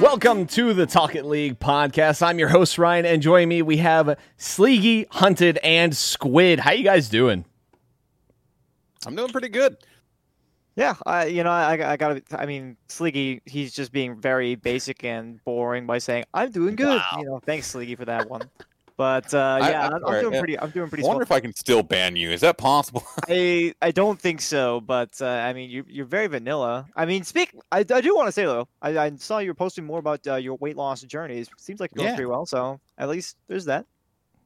welcome to the Talk It League podcast. I'm your host Ryan, and joining me we have Sleegy, Hunted, and Squid. How you guys doing? I'm doing pretty good. Yeah, I you know I, I gotta I mean Sleegy he's just being very basic and boring by saying I'm doing good. Wow. You know, thanks Sleegy for that one. But uh, yeah, I- I, am alright, doing yeah. pretty. I'm doing pretty. I wonder swell. if I can still ban you. Is that possible? I I don't think so, but uh, I mean you you're very vanilla. I mean, speak. I, I do want to say though, I, I saw you were posting more about uh, your weight loss journeys. Seems like you're going Yeah. pretty well. So at least there's that.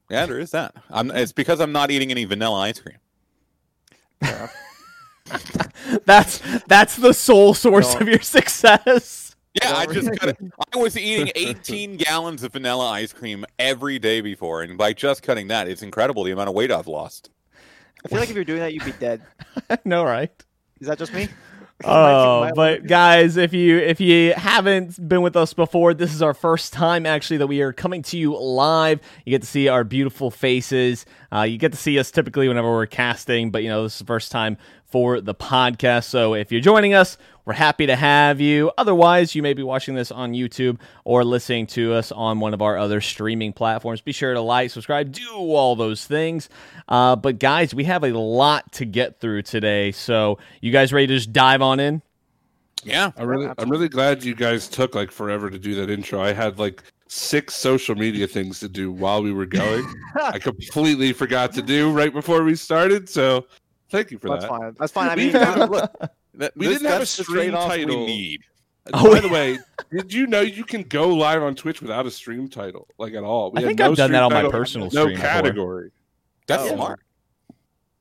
yeah, there is that. I'm, it's because I'm not eating any vanilla ice cream. That's that's the sole source No. of your success. Yeah, I just cut it. I was eating 18 gallons of vanilla ice cream every day before, and by just cutting that, it's incredible the amount of weight I've lost. I feel like if you're doing that, you'd be dead. no, right? Is that just me? Oh, but guys, if you if you haven't been with us before, this is our first time actually that we are coming to you live. You get to see our beautiful faces. Uh, you get to see us typically whenever we're casting, but you know this is the first time for the podcast. So if you're joining us, we're happy to have you. Otherwise, you may be watching this on YouTube or listening to us on one of our other streaming platforms. Be sure to like, subscribe, do all those things. Uh, but guys, we have a lot to get through today. So you guys ready to just dive on in? Yeah. I'm really, I'm really glad you guys took like forever to do that intro. I had like six social media things to do while we were going. I completely forgot to do right before we started. So thank you for That's that. That's fine. That's fine. I mean, Look, that, We this- didn't have a stream title. we need. Oh, By yeah. the way, did you know you can go live on Twitch without a stream title, like at all? We I think no I've done stream that on my title, personal no stream before. category. That's Oh. smart.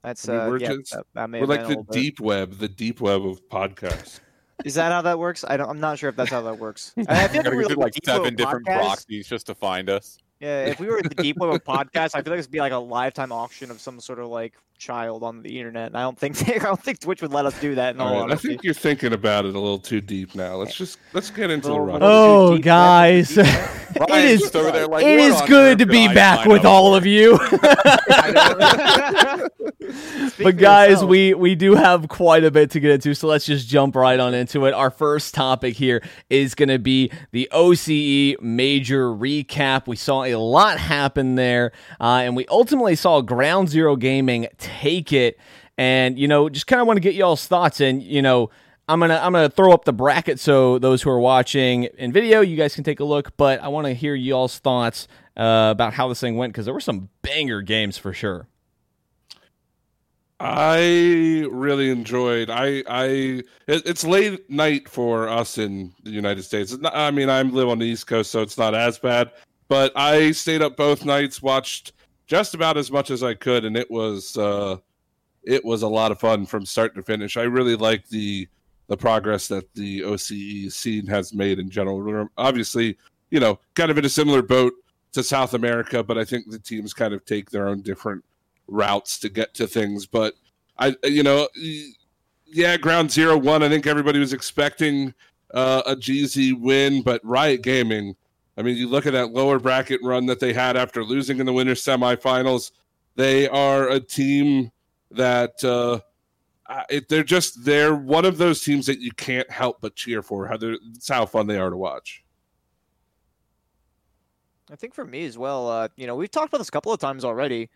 that's I uh, we're yeah, just- that, that We're like the little bit- deep web, the deep web of podcasts. Is that how that works? I don't. I'm not sure if that's how that works. I I feel like Gotta we go like, like the deep web seven different podcasts. proxies just to find us. Yeah, if we were at the deep web of podcasts, I feel like this would be like a lifetime auction of some sort of like child on the internet. And I don't think I don't think Twitch would let us do that. In all All right, I think you're thinking about it a little too deep now. Let's just let's get into the run. Oh, guys. that's it too deep. Ryan's is just over there like, it "What is on good to be back with all of you. I know. Speak but guys, we we do have quite a bit to get into, so let's just jump right on into it. Our first topic here is going to be the OCE major recap. We saw a lot happen there, uh, and we ultimately saw Ground Zero Gaming take it. And you know, just kind of want to get y'all's thoughts. And you know, I'm gonna I'm gonna throw up the bracket so those who are watching in video, you guys can take a look. But I want to hear y'all's thoughts uh, about how this thing went because there were some banger games for sure. I really enjoyed. I I it, it's late night for us in the United States. Not- I mean, I live on the East Coast, so it's not as bad. But I stayed up both nights, watched just about as much as I could, and it was uh, it was a lot of fun from start to finish. I really like the the progress that the OCE scene has made in general. Obviously, you know, kind of in a similar boat to South America, but I think the teams kind of take their own different routes to get to things. But I, you know, yeah, Ground Zero one. I think everybody was expecting uh, a GZ win, but Riot Gaming. I mean, you look at that lower bracket run that they had after losing in the winter semifinals. They are a team that uh, it, they're just they're one of those teams that you can't help but cheer for. How it's how fun they are to watch. I think for me as well, uh, you know, we've talked about this a couple of times already,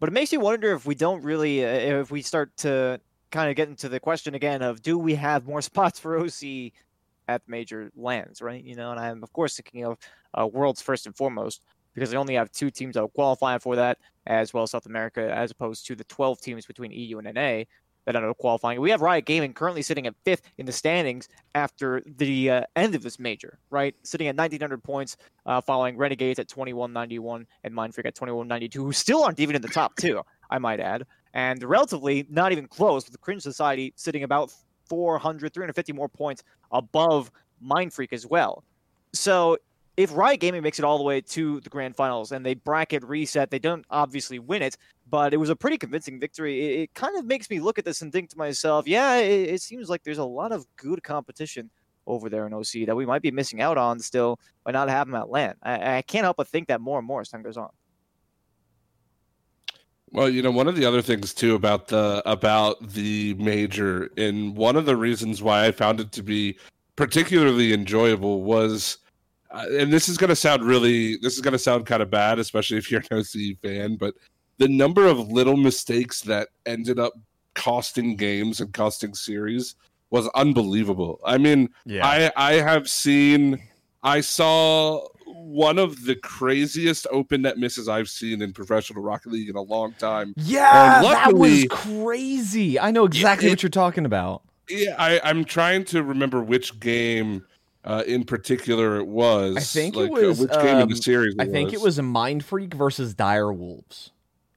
but it makes you wonder if we don't really, uh, if we start to kind of get into the question again of do we have more spots for OC at major lands, right? You know, and I'm of course thinking of uh, worlds first and foremost because they only have two teams that will qualify for that, as well as South America, as opposed to the 12 teams between EU and NA that up qualifying. We have Riot Gaming currently sitting at fifth in the standings after the uh, end of this major, right? Sitting at 1,900 points, uh, following Renegades at 2191 and Mindfreak at 2192, who still aren't even in the top two, I might add. And relatively not even close, with the Cringe Society sitting about 400, 350 more points above Mindfreak as well. So if Riot Gaming makes it all the way to the grand finals and they bracket reset, they don't obviously win it, but it was a pretty convincing victory. It, it kind of makes me look at this and think to myself, yeah, it, it seems like there's a lot of good competition over there in OC that we might be missing out on still by not having that land. I, I can't help but think that more and more as time goes on. Well, you know, one of the other things too about the about the major, and one of the reasons why I found it to be particularly enjoyable was uh, and this is going to sound really, this is going to sound kind of bad, especially if you're an OC fan, but the number of little mistakes that ended up costing games and costing series was unbelievable. I mean, Yeah. I I have seen, I saw one of the craziest open net misses I've seen in professional Rocket League in a long time. yeah, And that was crazy. I know exactly it- what you're talking about. Yeah, I, I'm trying to remember which game uh, in particular it was. I think it was, uh, which game in um, the series. I think it was a Mind Freak versus Dire Wolves.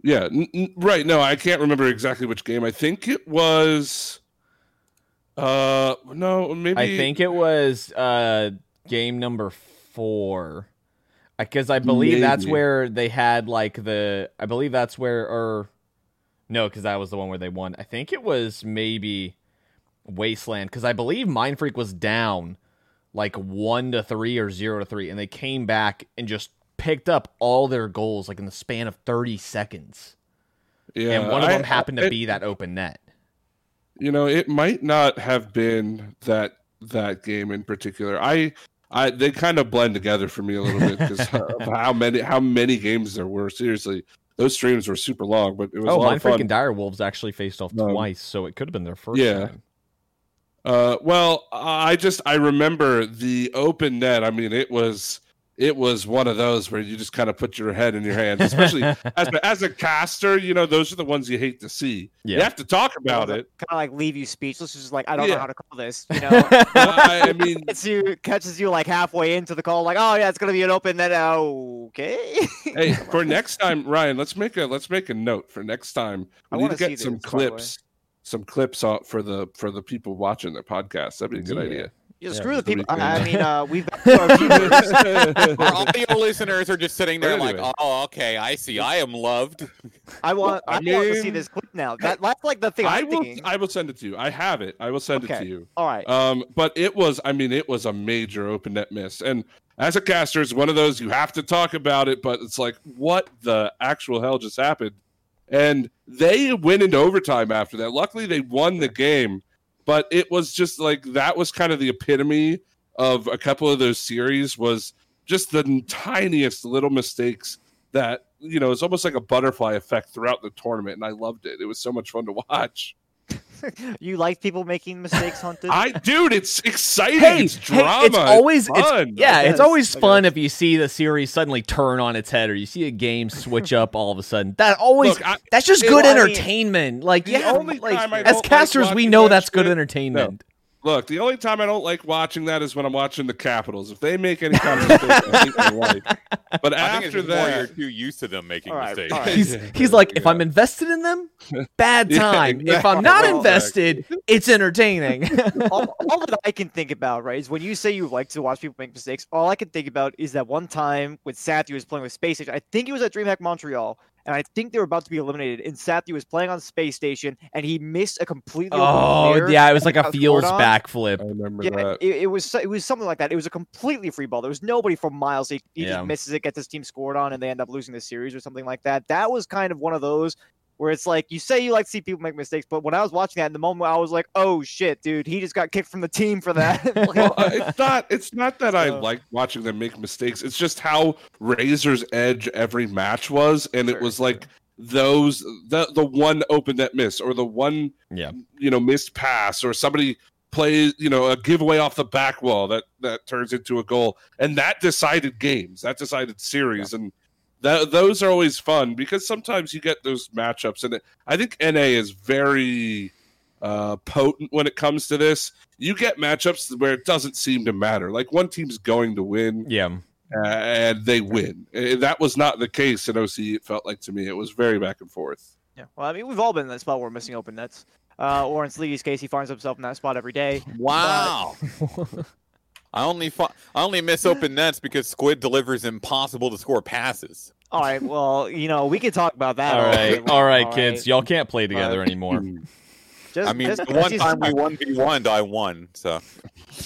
Yeah, n- n- right. No, I can't remember exactly which game. I think it was. Uh, no, maybe. I think it was uh game number four. Because I believe that's where they had like the I believe that's where or no, because that was the one where they won. I think it was maybe Wasteland, because I believe Mind Freak was down like one to three or zero to three, and they came back and just picked up all their goals like in the span of thirty seconds. Yeah, and one of I- them happened to it- be that open net. You know, it might not have been that that game in particular. I, I, they kind of blend together for me a little bit because how many how many games there were. Seriously, those streams were super long, but it was Oh, a lot of fun. Wolves actually faced off Um, twice, so it could have been their first yeah. time. Uh, well, I just I remember the open net. I mean, it was it was one of those where you just kind of put your head in your hands, especially as a, as a caster. You know, those are the ones you hate to see. Yeah. You have to talk about it. Kind of like leave you speechless. Just like I don't Yeah. know how to call this. You know, I, I mean, catches you catches you like halfway into the call. Like, oh yeah, it's gonna be an open. Then okay. hey, for next time, Ryan, let's make a let's make a note for next time. I We need wanna get some this, by the way. clips, some clips out for the for the people watching the podcast. That'd be a good Yeah. idea. Yeah, Yeah, screw the the people. I. I mean, uh, we've got our viewers. Audio listeners are just sitting there like, oh, okay, I see. I am loved. I want. I I, want to see this clip now. That that's like the thing I I'm will thinking. I will send it to you. I have it. I will send it to you. All right. Um, but it was, I mean, it was a major open net miss. And as a caster, it's one of those you have to talk about it, but it's like, what the actual hell just happened? And they went into overtime after that. Luckily, they won the game, but it was just like that was kind of the epitome of a couple of those series was just the tiniest little mistakes that you know it's almost like a butterfly effect throughout the tournament and i loved it. It was so much fun to watch you like people making mistakes, hunted? I dude, it's exciting. Hey, it's hey, drama. it's always it's, fun. yeah, I it's always I fun if you see the series suddenly turn on its head or you see a game switch up all of a sudden. That always Look, I- that's just it- good I mean, entertainment. like yeah, only like, time I as don't like casters we know that's good shit- entertainment. Look. The only time I don't like watching that is when I'm watching the Capitals. If they make any kind of mistake, I hate my life. But I think it's after just more you're too used to them making All right, mistakes. all right. He's he's like if. I'm invested in them, bad Yeah, time. If. I'm not Well, invested, it's entertaining. all, all that I can think about, right, is when you say you like to watch people make mistakes, all I can think about is that one time when Sathy was playing with Space Age. I think it was at DreamHack Montreal, and I think they were about to be eliminated. And Sathy was playing on Space Station, and he missed a completely open oh yeah, it was like a got feels scored. I backflip. remember Yeah, that. it, it was it was something like that. It was a completely free ball. There was nobody from miles. He, he Yeah. just misses it, gets his team scored on, and they end up losing the series or something like that. That was kind of one of those where it's like you say you like to see people make mistakes, but when I was watching that in the moment, I was like, "Oh shit, dude, he just got kicked from the team for that." Like, well, it's not. It's not that I like watching them make mistakes. It's just how Razor's edge every match was, and it Sure, was sure. like those the the one open net miss or the one Yeah. you know missed pass or somebody plays you know a giveaway off the back wall that that turns into a goal and that decided games that decided series and that those are always fun because sometimes you get those matchups and it, i think na is very uh potent when it comes to this you get matchups where it doesn't seem to matter like one team's going to win Yeah. uh, and they win Uh, that was not the case in oc it felt like to me it was very back and forth yeah, well, I mean, we've all been in that spot where we're missing open nets. Uh, or in Sleedy's case, he finds himself in that spot every day. Wow. I only fu- I only miss open nets because Squid delivers impossible to score passes. All right, well, you know, we could talk about that. all all day right, long, all right, kids, y'all can't play together uh, anymore. Just, I mean, just- the one time we one v one, I won. So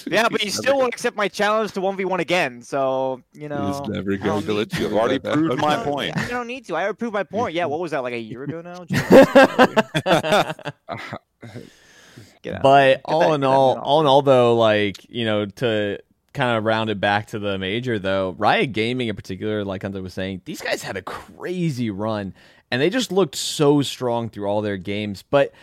Yeah, but you still won't accept my challenge to one v one again. So you know, He's never going to let you You've already let that proved my point. I don't need to. I already proved my point. Yeah, what was that like a year ago now? Get out. but all that- in get all, man off all in all, though, like you know, to kind of round it back to the major though, Riot Gaming in particular, like Hunter was saying, these guys had a crazy run and they just looked so strong through all their games. But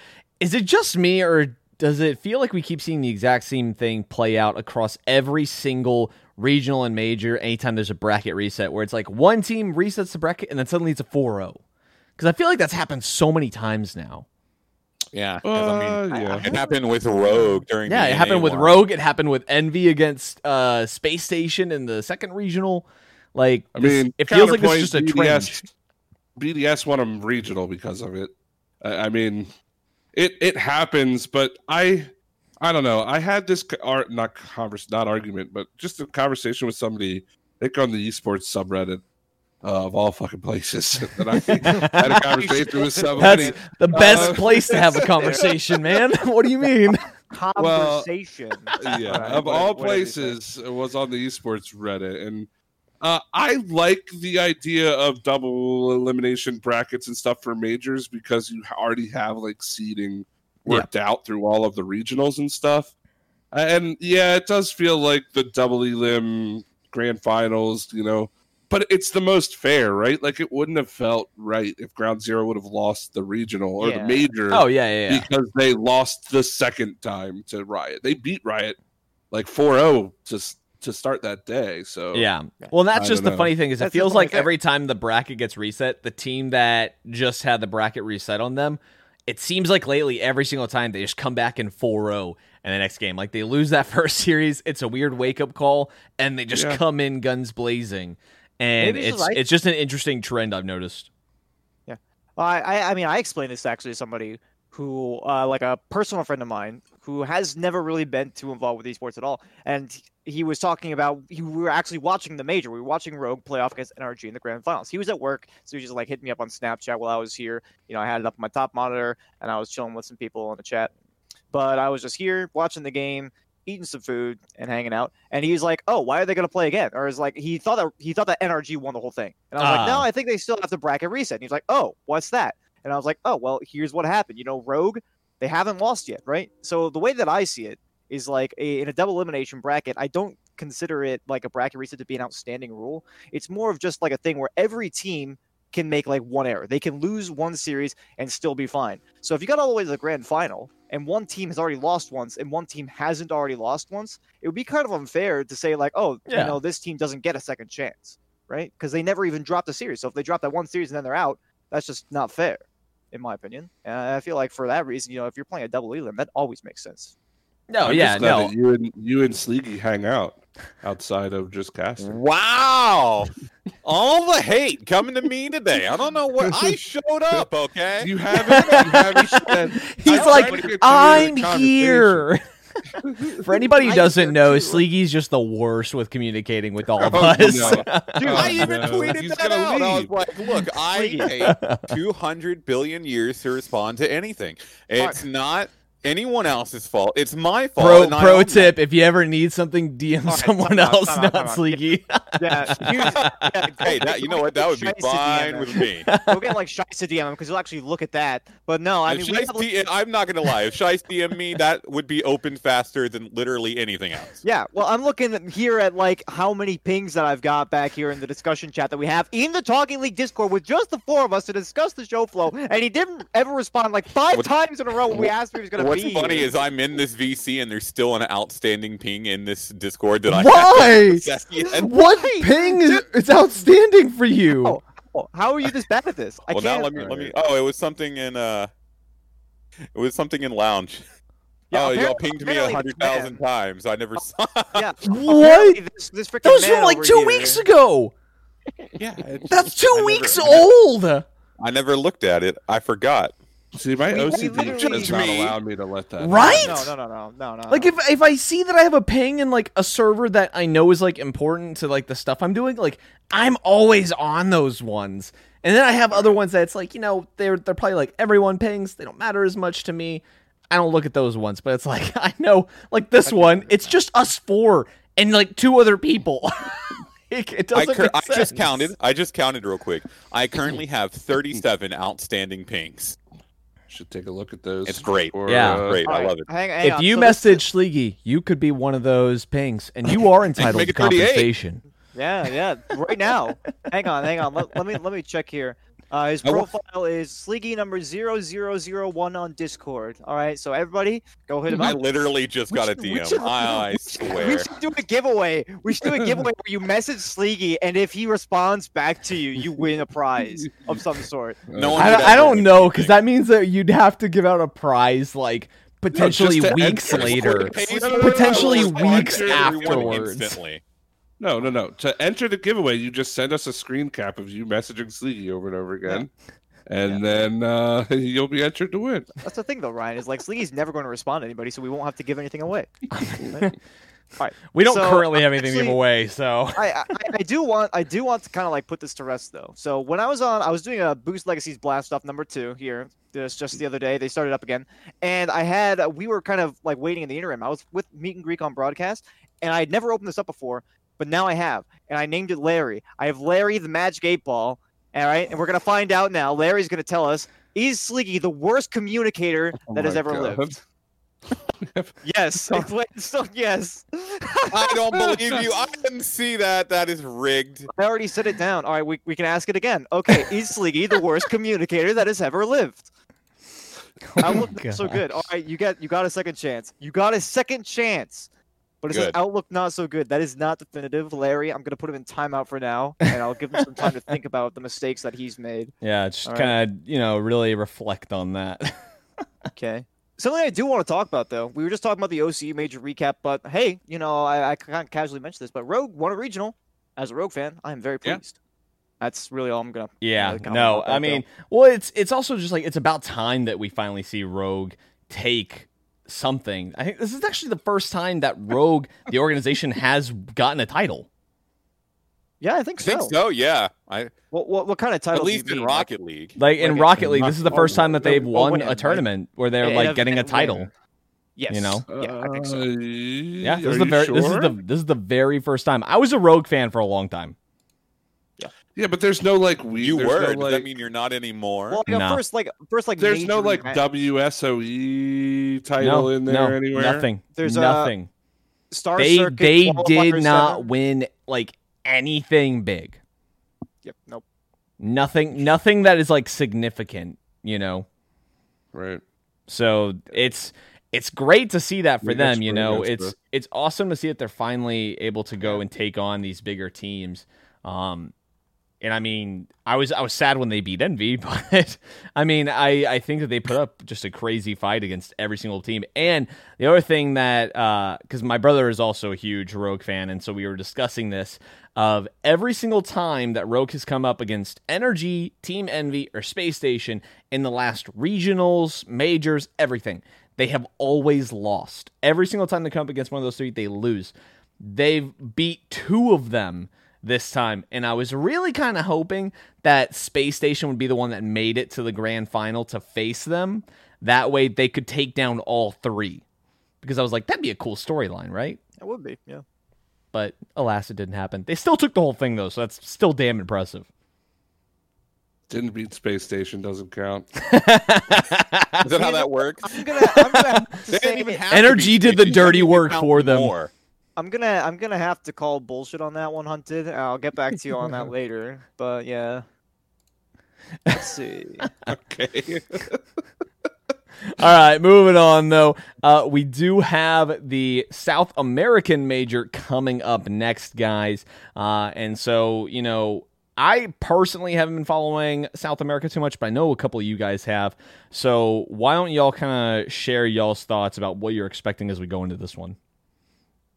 is it just me or does it feel like we keep seeing the exact same thing play out across every single regional and major anytime there's a bracket reset where it's like one team resets the bracket and then suddenly it's a 4-0? Because I feel like that's happened so many times now. Yeah, 'cause, I mean, Uh, yeah. it happened with Rogue during. Yeah, the it happened with one. Rogue. It happened with Envy against uh, Space Station in the second regional. Like, I this- mean, it feels like it's counterpoint, just a trend. BDS, BDS won them regional because of it. I, I mean, it it happens, but I I don't know. I had this art not converse not argument, but just a conversation with somebody. I think on the esports subreddit uh, of all fucking places. that I had a conversation with somebody. That's the best Uh, place to have a conversation, man. what do you mean? Conversation. yeah, Right, of what- all what did he say? places, it was on the esports Reddit, and uh, I like the idea of double elimination brackets and stuff for majors because you already have like seeding worked out through all of the regionals and stuff. And yeah, it does feel like the double elim grand finals, you know, but it's the most fair, right? Like it wouldn't have felt right if Ground Zero would have lost the regional or Yeah. the major Oh yeah, yeah, yeah. because they lost the second time to Riot. They beat Riot like 4-0 to to start that day. So Yeah. Well, that's I just the know. funny thing is it That's the feels like thing. every time the bracket gets reset, the team that just had the bracket reset on them, it seems like lately every single time they just come back in 4-0 in the next game. Like they lose that first series, it's a weird wake up call, and they just Yeah. come in guns blazing. And Maybe it's right. it's just an interesting trend I've noticed. I, I I mean I explained this actually to somebody who uh, like a personal friend of mine who has never really been too involved with esports at all, and he was talking about he, we were actually watching the major. We were watching Rogue play off against NRG in the grand finals. He was at work, so he just like hit me up on Snapchat while I was here. You know, I had it up on my top monitor, and I was chilling with some people in the chat. But I was just here watching the game, eating some food, and hanging out. And he's like, "Oh, why are they going to play again?" Or is like he thought that he thought that NRG won the whole thing. And I was like, "No, Ah. I think they still have the bracket reset." And he's like, "Oh, what's that?" And I was like, "Oh, well, here's what happened. You know, Rogue, they haven't lost yet, right? So the way that I see it is like a, in a double elimination bracket. I don't consider it like a bracket reset to be an outstanding rule. It's more of just like a thing where every team can make like one error. They can lose one series and still be fine. So if you got all the way to the grand final and one team has already lost once and one team hasn't already lost once, it would be kind of unfair to say like, oh, Yeah. you know, this team doesn't get a second chance, right? Because they never even dropped a series. So if they drop that one series and then they're out, that's just not fair, in my opinion. And I feel like for that reason, you know, if you're playing a double elim, that always makes sense. No, I'm yeah, no. you and you and Sleeky hang out outside of just casting. Wow, all the hate coming to me today. I don't know what I showed up. Okay, You haven't. You haven't said, He's I'm like, trying to get you in a I'm here. For anybody who doesn't know, too. Sleeky's just the worst with communicating with all of Oh, us. no. Dude, Oh, I even no. tweeted He's that gonna out. I was like, "Look, I take 200 billion years to respond to anything. It's not anyone else's fault. It's my fault." Pro and pro own that. tip: If you ever need something, DM Alright, someone time else, time not time out. Sleeky. Yeah, yeah, Hey, that you know what? That would be Shiesty fine DM with him. me. Go get like Shice to DM him because he'll actually look at that. But no, I If mean, we have, Shice DM I'm not gonna lie. If Shice DM me, that would be open faster than literally anything else. Yeah, well, I'm looking here at like how many pings that I've got back here in the discussion chat that we have in the Talking League Discord with just the four of us to discuss the show flow, and he didn't ever respond like five What- times in a row when we asked if he was going to What's be. funny is I'm in this VC and there's still an outstanding ping in this Discord that I Why? haven't accessed yet. What Why? ping is it's outstanding for you? Oh, Oh, how are you this bad at this? I well, can't. now let me let me. Oh, it was something in uh, it was something in lounge. Yeah, oh, y'all pinged me a apparently hundred this thousand times. I never saw. Yeah. What? This, this That was from like two here- weeks ago. yeah, it's- That's two I weeks never- old. I never looked at it. I forgot. See, my We- we OCD literally- does not Me. allow me to let that. Right? No, no, no, no, no, no. Like if if I see that I have a ping in like a server that I know is like important to like the stuff I'm doing, like I'm always on those ones. And then I have other ones that's like, you know, they're they're probably like everyone pings, they don't matter as much to me. I don't look at those ones, but it's like I know like this one, it's just us four and like two other people. like, it I, doesn't cur- make I just counted. I just counted real quick. I currently have thirty-seven outstanding pings. Should take a look at those. It's great. Or, Yeah. uh, Great, I love it. Hang, hang if on. you So this- message Sleegy, you could be one of those pings, and you are entitled to compensation. Yeah, yeah. Right now. hang on, hang on. Let, let me let me check here. Uh, his profile is Sleegy number 0001 on Discord. All right, so everybody go hit him I up. literally just We got a should- we DM. should- I, I We swear. should do a giveaway. We should do a giveaway where you message Sleegy, and if he responds back to you, you win a prize of some sort. No one I, did I don't know because that means that you'd have to give out a prize like potentially to weeks enter. later. Pays No, for no, no, Potentially no, no, weeks afterwards. Instantly. No, no, no. To enter the giveaway, you just send us a screen cap of you messaging Sleegy over and over again, and then uh, you'll be entered to win. That's the thing, though, Ryan. Is like Sleegy's never going to respond to anybody, so we won't have to give anything away. We don't So, currently have anything to give away, so I, I I do want I do want to kind of like put this to rest though. So when I was on, I was doing a Boost Legacies Blast off number two here. This just the other day they started up again, and I had we were kind of like waiting in the interim. I was with Meet and Greek on broadcast, and I had never opened this up before, but now I have, and I named it Larry. I have Larry the Magic Eight Ball. All right, and we're gonna find out now. Larry's gonna tell us is Sleeky the worst communicator Oh that has ever God. lived? Yes, oh. it's- so yes. I don't believe you. I didn't see that. That is rigged. I already set it down. All right, we, we can ask it again. Okay, is Sleegy the worst communicator that has ever lived? Oh not so good. All right, you got you got a second chance. You got a second chance. But it says Outlook not so good. That is not definitive, Larry. I'm gonna put him in timeout for now, and I'll give him some time to think about the mistakes that he's made. yeah, just kind of you know really reflect on that. Okay. Something I do want to talk about, though, we were just talking about the OCE major recap, but hey, you know, I, I kind of casually mentioned this, but Rogue won a regional. As a Rogue fan, I am very Yeah. pleased. That's really all I'm gonna. Yeah, uh, comment no, about that, I though. mean, well, it's it's also just like it's about time that we finally see Rogue take something. I think this is actually the first time that Rogue, the organization, has gotten a title. Yeah, I think I so. think so. Yeah. I What, what what kind of title? at do you least in mean? Rocket League. Like in Rocket League, this is the first time that they've won win, a like- tournament where they're an like getting a title. win. Yes. You know? Yeah, I think so. Uh, Yeah, this is the you very this is the this is the very first time. I was a Rogue fan for a long time. Yeah, but there's no like we. You were. No, Does like, that mean you're not anymore? Well, like, Nah. first like first like there's no like event- WSOE title no, in there no, anywhere. nothing. There's, uh, nothing. Star they Circuit they did not seven. win like anything big. Yep. Nope. Nothing nothing that is like significant, you know. Right. So it's it's great to see that for Yeah, them, you know. It's great. it's awesome to see that they're finally able to go and take on these bigger teams. Um and I mean, I was I was sad when they beat Envy, but I mean, I I think that they put up just a crazy fight against every single team. And the other thing that uh, because my brother is also a huge Rogue fan, and so we were discussing this of every single time that Rogue has come up against NRG, Team Envy, or Space Station in the last regionals, majors, everything, they have always lost. Every single time they come up against one of those three, they lose. They've beat two of them this time, and I was really kind of hoping that Space Station would be the one that made it to the grand final to face them. That way, they could take down all three. Because I was like, that'd be a cool storyline, right? It would be. Yeah. But alas, it didn't happen. They still took the whole thing though, so that's still damn impressive. Didn't beat Space Station doesn't count. Is that how that works? I'm gonna I'm gonna have to They didn't say even have NRG to did the dirty work for them. More. I'm gonna I'm gonna have to call bullshit on that one, Hunted. I'll get back to you on that later. But yeah. Let's see. Okay. All right, moving on though. Uh, we do have the South American major coming up next, guys. Uh, and so, you know, I personally haven't been following South America too much, but I know a couple of you guys have. So why don't y'all kind of share y'all's thoughts about what you're expecting as we go into this one?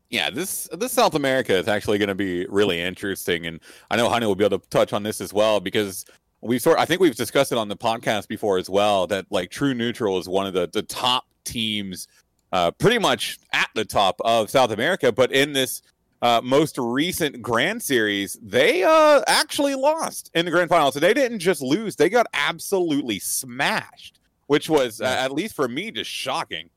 Yeah, this this South America is actually going to be really interesting, and I know Honey will be able to touch on this as well because we've sort. I think we've discussed it on the podcast before as well that like True Neutral is one of the the top teams, uh, pretty much at the top of South America. But in this uh, most recent Grand Series, they uh, actually lost in the Grand Final. So they didn't just lose; they got absolutely smashed, which was uh, at least for me just shocking.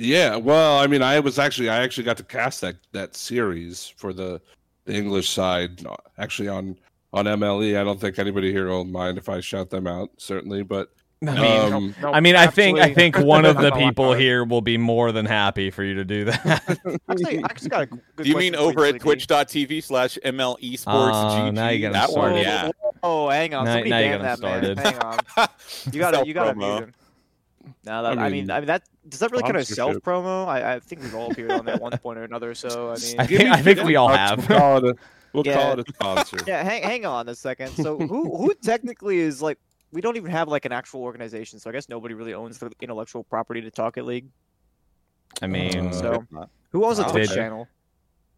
Yeah, well, I mean, I was actually I actually got to cast that that series for the the English side, actually on on MLE. I don't think anybody here will mind if I shout them out, certainly, but I mean, Um, No, I mean, I think I think one of the people here will be more than happy for you to do that. Actually, I just got a good Do you mean over at Sleepy. twitch.tv slash ML Esports Oh, GG? now you got him that one, yeah. Oh, hang on. Now- Somebody now you ban got that him man. started. Hang on. You gotta, you gotta Self-promo. Mute. No, that, I I, mean, mean, I mean that does that really count as self promo? I, I think we've all appeared on that one point or another. So I mean, I Give think me I think we all have. We'll call it a, we'll Yeah. call it a sponsor. yeah. Hang, hang on a second. So who who technically is like we don't even have like an actual organization. So I guess nobody really owns the intellectual property to Talk It League. I mean, Uh, So who owns the Twitch Did- channel?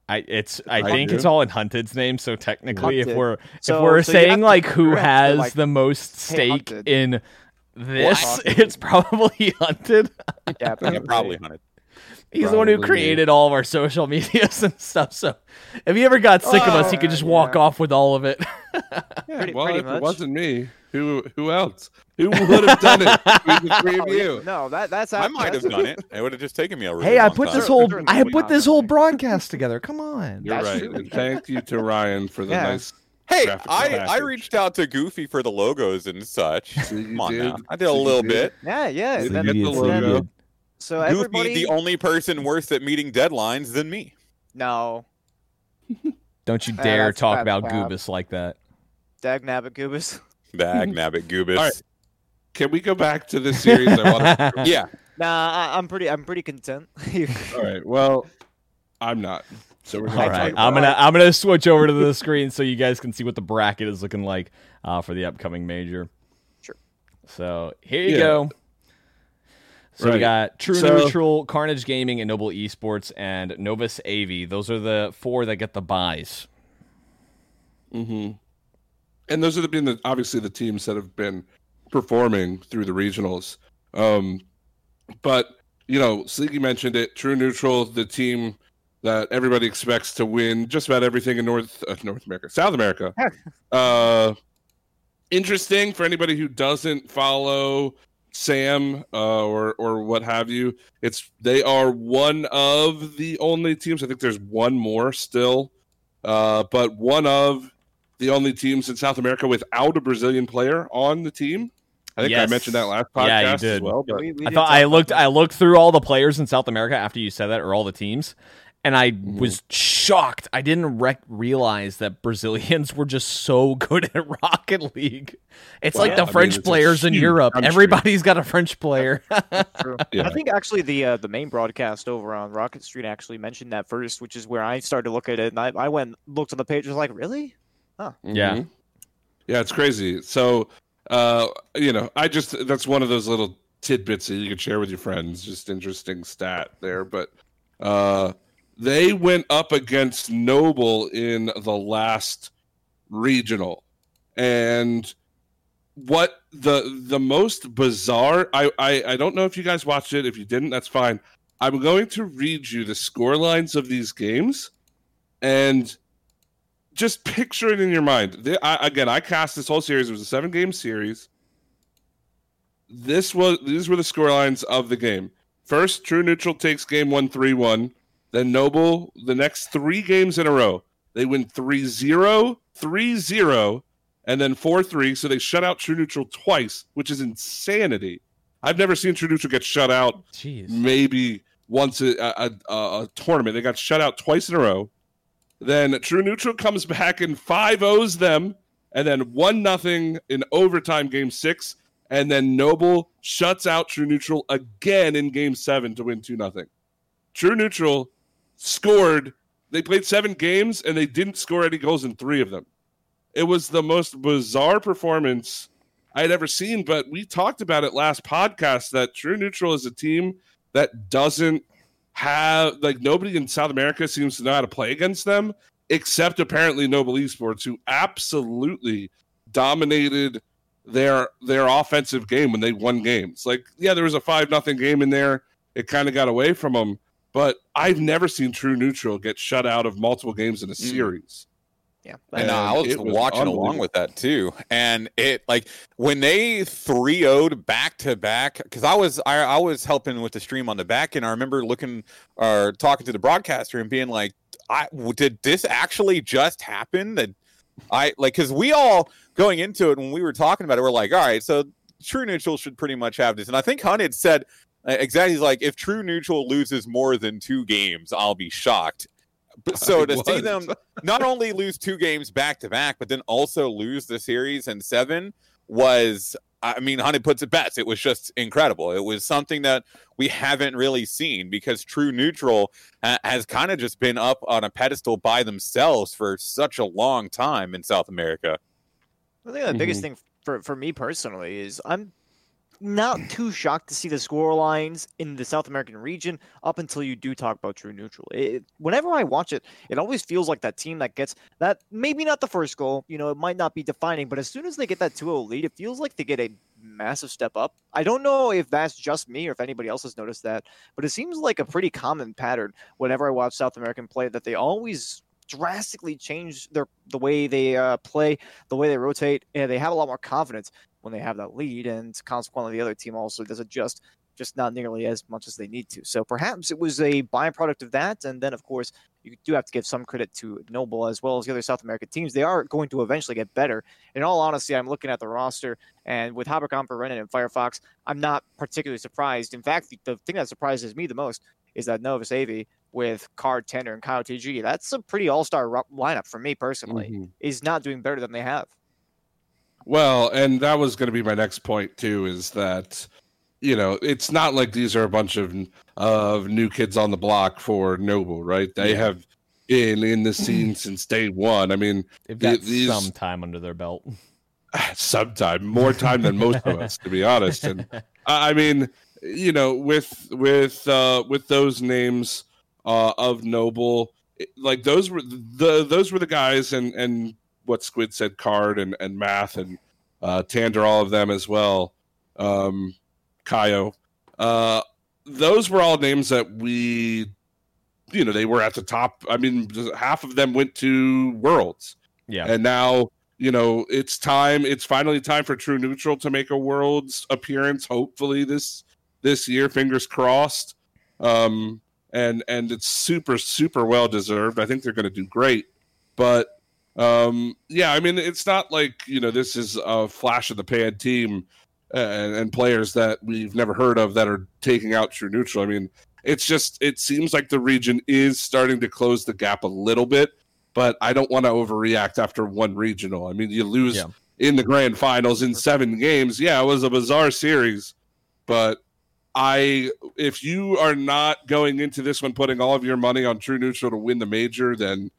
I it's I I think do. it's all in Hunted's name. So technically, if we're So, if we're so saying like who you to, has like, the most stake Hunted. in this, Hunted. it's probably Hunted. Yeah, Yeah, probably hunted. He's the one who created all of our social medias and stuff. So if he ever got sick of us, he could Oh, just walk yeah. off with all of it. Yeah, Pretty- well, pretty if much. it wasn't me, who who else? Who would have done it the three of Oh, you? No, that that's I might have done it. It would have just taken me a really hey, I put time. this Sure, whole I put this whole broadcast together. Come on. You're That's right. true. And thank you to Ryan for the Yeah. nice. Hey, graphical I, I reached out to Goofy for the logos and such. Come on did. now. I did a little bit. Yeah, yeah. Did that- the so then- logo? So Goofy, everybody, the only person worse at meeting deadlines than me. no, Don't you uh, dare that's- talk about bad. Goobus like that. Dag Nabbit Goobus. Bag nabbit goobus. All right. Can we go back to the series? I want to... Yeah. Nah, I, I'm pretty, I'm pretty content. All right. Well, I'm not. So we're gonna right, talk I'm gonna I'm gonna switch over to the screen so you guys can see what the bracket is looking like uh, for the upcoming major. Sure. So here you Yeah. go. So we got True So- Neutral, Carnage Gaming, and Noble Esports, and Novus AV. Those are the four that get the buys. Mm-hmm. And those have been the, obviously the teams that have been performing through the regionals. Um, but you know, Sleeky mentioned it. True Neutral, the team that everybody expects to win just about everything in North uh, North America, South America. uh, interesting for anybody who doesn't follow Sam uh, or or what have you. It's they are one of the only teams. I think there's one more still, uh, but one of the only teams in South America without a Brazilian player on the team. I think I mentioned that last podcast Yeah, you as did. well. But We- we I thought I looked. I looked through all the players in South America after you said that, or all the teams, and I was shocked. I didn't rec- realize that Brazilians were just so good at Rocket League. It's like Wow. the I mean, French it's players in Europe. country. Everybody's got a French player. Yeah. I think actually the uh, the main broadcast over on Rocket Street actually mentioned that first, which is where I started to look at it, and I, I went looked on the page, was like, really? Huh. Yeah. Mhm. Yeah, it's crazy. So, uh, you know, I just that's one of those little tidbits that you can share with your friends. Just interesting stat there, but uh, they went up against Noble in the last regional, and what the the most bizarre I, I I don't know if you guys watched it. If you didn't, that's fine. I'm going to read you the score lines of these games, and just picture it in your mind. I, again, I cast this whole series. It was a seven game series. This was these were the score lines of the game. First, True Neutral takes game one three one. 3 1. Then Noble, the next three games in a row, they win 3 0, 3 0, and then 4 3. So they shut out True Neutral twice, which is insanity. I've never seen True Neutral get shut out Jeez. maybe once a, a, a, a tournament. They got shut out twice in a row. Then True Neutral comes back and 5 O's them, and then 1 nothing in overtime game six. And then Noble shuts out True Neutral again in game seven to win 2 nothing. True Neutral scored, they played seven games and they didn't score any goals in three of them. It was the most bizarre performance I had ever seen, but we talked about it last podcast that True Neutral is a team that doesn't have like nobody in South America seems to know how to play against them, except apparently Noble Esports, who absolutely dominated their their offensive game when they won games. Like, yeah, there was a five nothing game in there. It kind of got away from them, but I've never seen True Neutral get shut out of multiple games in a series. Yeah. And uh, I was, was watching along with that too. And it like when they 3 0'd back to back, because I was I, I was helping with the stream on the back, and I remember looking or talking to the broadcaster and being like, I did this actually just happen? That I like because we all going into it when we were talking about it, we're like, all right, so True Neutral should pretty much have this. And I think Hunt had said uh, exactly like if True Neutral loses more than two games, I'll be shocked. But so I to see them not only lose two games back to back, but then also lose the series in seven was, I mean, Honey puts it best. It was just incredible. It was something that we haven't really seen because True Neutral ha- has kind of just been up on a pedestal by themselves for such a long time in South America. I think the biggest thing for, for me personally is I'm not too shocked to see the score lines in the South American region up until you do talk about True Neutral. It, whenever I watch it, it always feels like that team that gets that maybe not the first goal, you know, it might not be defining, but as soon as they get that 2 0 lead, it feels like they get a massive step up. I don't know if that's just me or if anybody else has noticed that, but it seems like a pretty common pattern whenever I watch South American play that they always drastically change their the way they uh, play, the way they rotate, and they have a lot more confidence when they have that lead, and consequently the other team also does adjust, just not nearly as much as they need to. So perhaps it was a byproduct of that, and then of course you do have to give some credit to Noble as well as the other South American teams. They are going to eventually get better. In all honesty, I'm looking at the roster, and with Haberkamp, Renan, and Firefox, I'm not particularly surprised. In fact, the, the thing that surprises me the most is that Nova Savi with Card Tender and Kyle TG, that's a pretty all-star ro- lineup for me personally. Mhm. Is not doing better than they have. Well, and that was going to be my next point too. Is that you know it's not like these are a bunch of of new kids on the block for Noble, right? They Yeah. have been in the scene since day one. I mean, They've got these- some time under their belt. sometime more time than most of us, to be honest. And I I mean, you know, with with uh, with those names uh, of Noble, like those were the those were the guys, and and what Squid said, Card and and Math and uh, Tander, all of them as well. Um, Kaio, uh, those were all names that we, you know, they were at the top. I mean, half of them went to Worlds Yeah. and now you know it's time it's finally time for true neutral to make a world's appearance hopefully this this year fingers crossed um and and it's super super well deserved i think they're going to do great but um yeah i mean it's not like you know this is a flash of the pan team and, and players that we've never heard of that are taking out true neutral i mean it's just it seems like the region is starting to close the gap a little bit but I don't want to overreact after one regional. I mean, you lose Yeah. in the grand finals in seven games. Yeah, it was a bizarre series, but I if you are not going into this one putting all of your money on True Neutral to win the major, then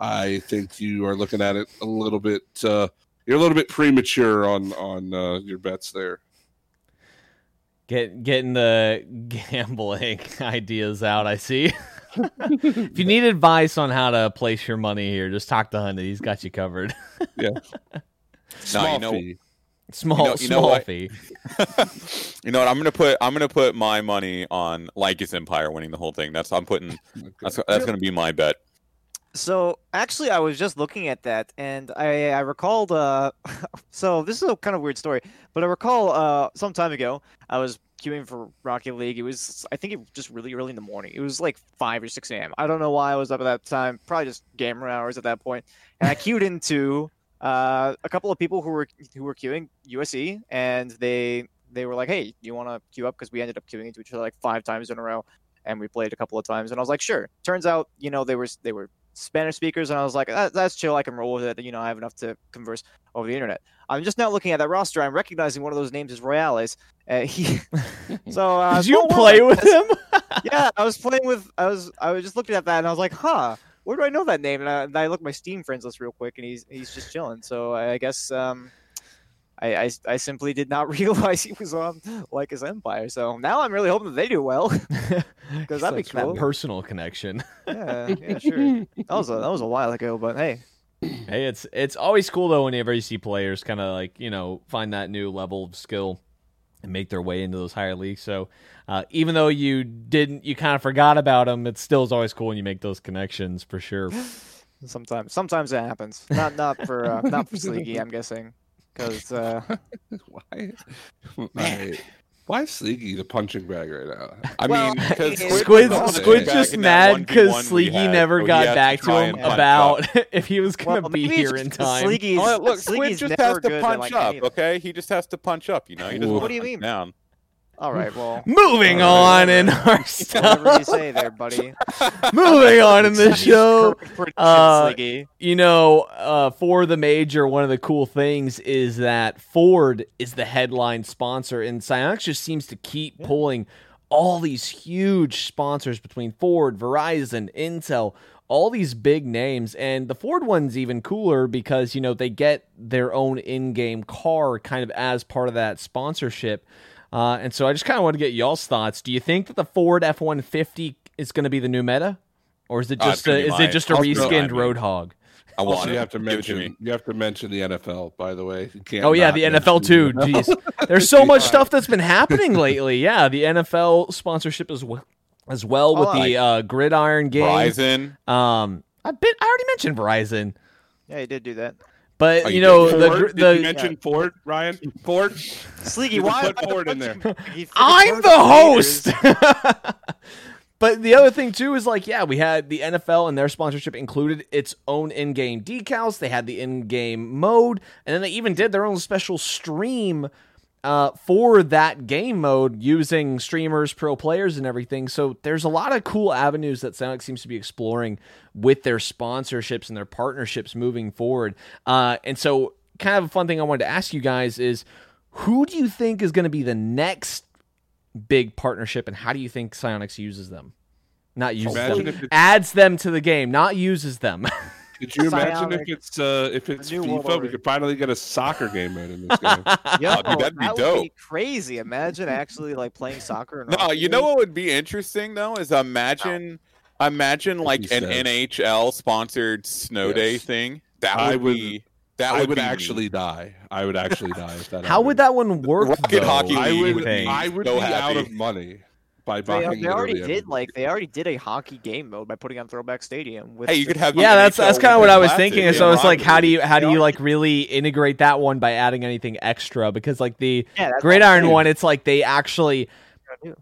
I think you are looking at it a little bit. Uh, you're a little bit premature on on uh, your bets there. Get getting the gambling ideas out. I see. if you need advice on how to place your money here, just talk to Honey. He's got you covered. Yeah. Small you know- fee. Small, You know- you small what? fee. you know what? I'm gonna put I'm gonna put my money on Lycus Empire winning the whole thing. That's I'm putting that's that's gonna be my bet. So actually, I was just looking at that, and I I recalled. Uh, so this is a kind of weird story, but I recall uh some time ago I was queuing for Rocket League. It was I think it was just really early in the morning. It was like five or six a.m. I don't know why I was up at that time. Probably just gamer hours at that point. And I queued into uh a couple of people who were who were queuing USC, and they they were like, "Hey, you want to queue up?" Because we ended up queuing into each other like five times in a row, and we played a couple of times. And I was like, "Sure." Turns out, you know, they were they were Spanish speakers, and I was like, that, "That's chill. I can roll with it." You know, I have enough to converse over the internet. I'm just now looking at that roster. I'm recognizing one of those names is Royales. Uh, he, so uh, Did you play with him? yeah, I was playing with. I was. I was just looking at that, and I was like, "Huh, where do I know that name?" And I, and I looked my Steam friends list real quick, and he's he's just chilling. So I guess um, I, I I simply did not realize he was on like his Empire. So now I'm really hoping that they do well. Because that'd be cool. That personal connection. yeah, yeah, sure. That was a that was a while ago, but hey, Hey, it's it's always cool though whenever you see players kind of like you know find that new level of skill and make their way into those higher leagues. So uh, even though you didn't, you kind of forgot about them, it still is always cool when you make those connections for sure. sometimes sometimes it happens. Not not for uh, not for Sleeky, I'm guessing, because uh, Why? I, Why is Sleeky the punching bag right now? I Well, mean, because Squid's- just mad because 1v1 Sleeky had, never got has to back to him and punch about if he was going to Well, be here in time. Sleeky's, Oh, look, Squid just has to punch like, up, any okay? He just has to punch up, you know? He doesn't What do you mean? down. All right, well, Moving All on right. in our stuff. whatever stuff. you say there, buddy. Moving on in the show. Uh, You know, uh, for the major, one of the cool things is that Ford is the headline sponsor, and Psyonix just seems to keep pulling all these huge sponsors between Ford, Verizon, Intel, all these big names. And the Ford one's even cooler because, you know, they get their own in game car kind of as part of that sponsorship. Uh, and so I just kind of want to get y'all's thoughts. Do you think that the Ford F 150 is going to be the new meta? Or is it Uh, just gonna a, is mine. it just a Also, I reskinned mean- Roadhog? I want Also, it. you have to Give it to mention you have to mention the NFL. By the way, can't. Oh yeah, the NFL too. the NFL. Jeez, there's so much stuff that's been happening lately. Yeah, the NFL sponsorship as well, as well with Oh, the uh, Gridiron game. Verizon. Um, I bit I already mentioned Verizon, Yeah, he did do that. But Oh, you you know did? the Ford? Did you the mention Ford, Ryan? Ford. Sleeky, why? put Ford in there. I'm the host. but the other thing too is like, yeah, we had the NFL and their sponsorship included its own in-game decals. They had the in-game mode, and then they even did their own special stream uh, for that game mode using streamers, pro players, and everything. So there's a lot of cool avenues that Psyonix seems to be exploring with their sponsorships and their partnerships moving forward. Uh, and so, kind of a fun thing I wanted to ask you guys is, who do you think is going to be the next big partnership, and how do you think Psyonix uses them? Not uses Imagine them, adds them to the game, not uses them. Could you imagine if it's uh, if it's new FIFA, we could finally get a soccer game mode in this game. Yo, Oh, dude, that'd be that dope. Would be crazy. Imagine actually like playing soccer. No, Rocket you know what would be interesting though is imagine imagine like an said. NHL sponsored snow day thing. That I would would- be that I would, would be actually die. I would actually die if that. how would that one work? Rocket though, Hockey I you would. I would So be out of money by They, buying. they already did everything. like they already did a hockey game mode by putting on Throwback Stadium. With Hey, you the- could have yeah, that's that's kind of what I was thinking. yeah, So it's like, how do you how do you like really integrate that one by adding anything extra? Because like the yeah, that's Gridiron one, it's like they actually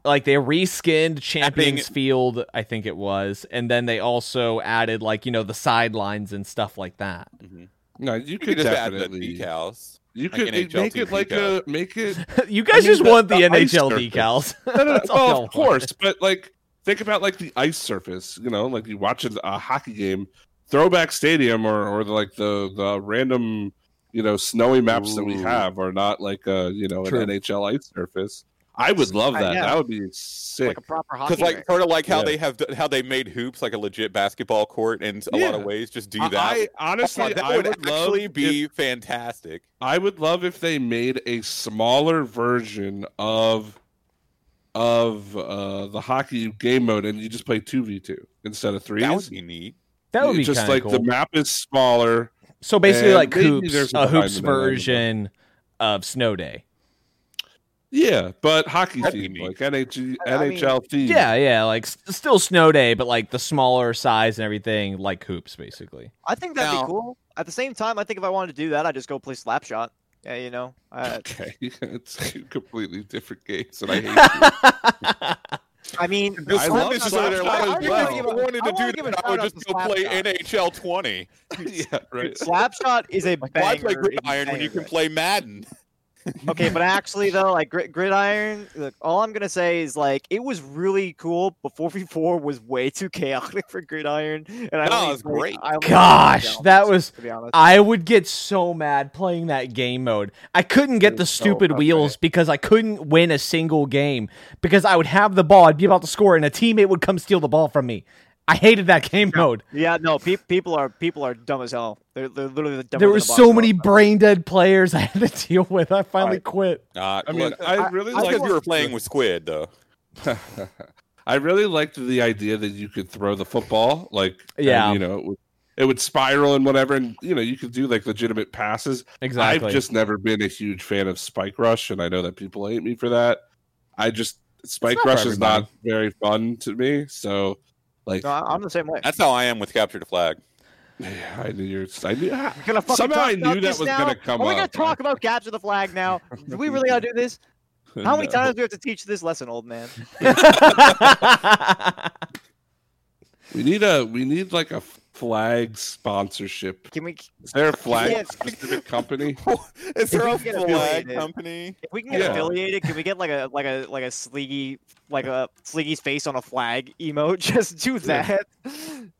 like they reskinned Champions Adding- Field, I think it was, and then they also added like you know the sidelines and stuff like that. Mhm. No, you You could could just add the definitely. decals. You like could NHL make it like a make it. you guys mean, just the- want the, the NHL surface. decals. No, no, That's well, y'all of want. course, but like think about like the ice surface. You know, like you watch a, a hockey game, throwback stadium, or or like the the random you know snowy maps that we have are not like a you know True. an NHL ice surface. I would love that. That would be sick. like a proper hockey. Because like rink. sort of like how Yeah. they have how they made hoops like a legit basketball court in a lot of ways. Just do that. I, honestly, that I would, would love actually if- be fantastic. I would love if they made a smaller version of of uh the hockey game mode and you just play 2v2 instead of three. That would be neat. That would be just like cool. the map is smaller. So basically, like hoops, a a hoops refinement on it. version of Snow Day. Yeah, but hockey That'd be like NH- I mean- NHL themed. Yeah, yeah, like still Snow Day, but like the smaller size and everything, like hoops, basically. I think that'd Now- be cool. At the same time, I think if I wanted to do that, I'd just go play Slapshot. Yeah, you know. Uh, Okay, it's completely different games, and I hate you. I mean, This I love is just over there Slapshot like, as if I well. wanted I to wanna do give that, I would just go play Slapshot. NHL 20. yeah, right. Slapshot is a Like, banger. why play in Gridiron when you can play Madden? okay, but actually though, like Grid- Gridiron, look, all I'm gonna say is like it was really cool, but 4v4 was way too chaotic for Gridiron, and I No, it was great. I Gosh, Zelda, that was- to be honest. I would get so mad playing that game mode. I couldn't get the was so stupid wheels because I couldn't win a single game because I would have the ball, I'd be about to score, and a teammate would come steal the ball from me. I hated that game mode. Yeah, no, pe- people are people are dumb as hell. They're, they're literally the dumbest. There were so many brain dead players I had to deal with. I finally Alright. quit. Uh, I mean, look, I I- really I because like you were playing with Squid, though. I really liked the idea that you could throw the football, like and, Yeah. you know, it would, it would spiral and whatever, and you know, you could do like legitimate passes. Exactly. I've just never been a huge fan of Spike Rush, and I know that people hate me for that. I just Spike Rush is not very fun to me. So, like, No, I- I'm the same way. That's how I am with Capture the Flag. I knew you're. I knew. We're gonna Somehow I knew that was now? gonna come Are we gonna up. talk about capture the flag now? Do we really gotta do this? How many No. times do we have to teach this lesson, old man? We need a we need like a flag sponsorship. Can we? Is there a flag Yeah. specific company? Is there a flag company? If we can get Yeah. affiliated, can we get like a like a like a Sleegy like a Sleegy's face on a flag emote? Just do Yeah. that,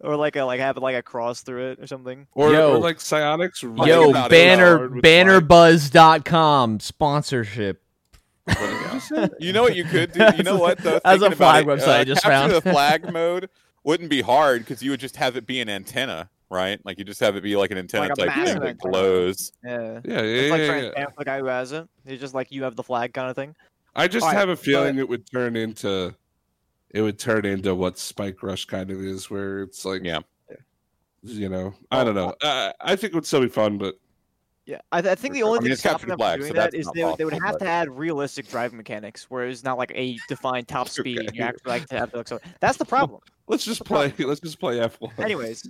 or like a like have like a cross through it or something. Or, Yo. or like Psyonix? Think Yo, banner Howard, with flag. bannerbuzz.com sponsorship. You? You know what you could do? You know what? Though, That's a flag it, website I uh, just found. the flag mode wouldn't be hard because you would just have it be an antenna, right? Like you just have it be like an antenna Like type thing massive that glows. Yeah. Yeah, yeah, It's like yeah, trying yeah. to stamp the guy who has it. It's just like you have the flag kind of thing. I just Alright, have a feeling it would turn into it would turn into what Spike Rush kind of is, where it's like, Yeah. you know, I don't know. Uh, I think it would still be fun, but Yeah, I, th- I think the sure. only I mean, thing it's capture stopping them flag, from doing so that's is not they, would- they would have but- to add realistic driving mechanics, where it's not like a defined top speed. and You actually like to have the so that's the problem. Let's just play. Let's just play F one. Anyways,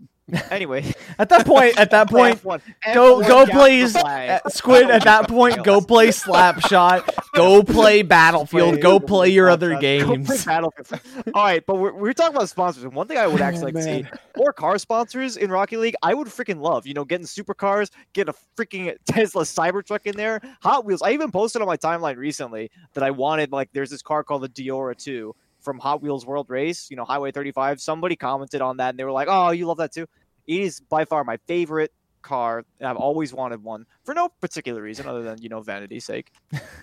anyway, At that point, at that point, F1, go F1 go capture play uh, Squid. At that point, go play Slapshot. Go play Battlefield. Go play your other Go play games. Battlefield. All right, but we're, we're talking about sponsors. And one thing I would actually like to see more car sponsors in Rocket League. I would freaking love, you know, getting supercars, getting a freaking Tesla Cybertruck in there, Hot Wheels. I even posted on my timeline recently that I wanted like there's this car called the Deora 2 from Hot Wheels World Race, you know, Highway 35. Somebody commented on that and they were like, "Oh, you love that too." It is by far my favorite car. and I've always wanted one for no particular reason other than you know vanity's sake,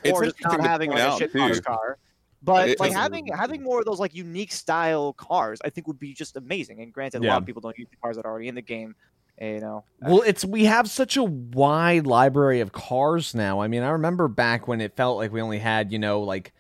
It's or just not having point like a shit too. car. But It- like having having more of those like unique style cars, I think would be just amazing. And granted, a lot of people don't use the cars that are already in the game. Eh, you know, Well, it's we have such a wide library of cars now. I mean, I remember back when it felt like we only had, you know, like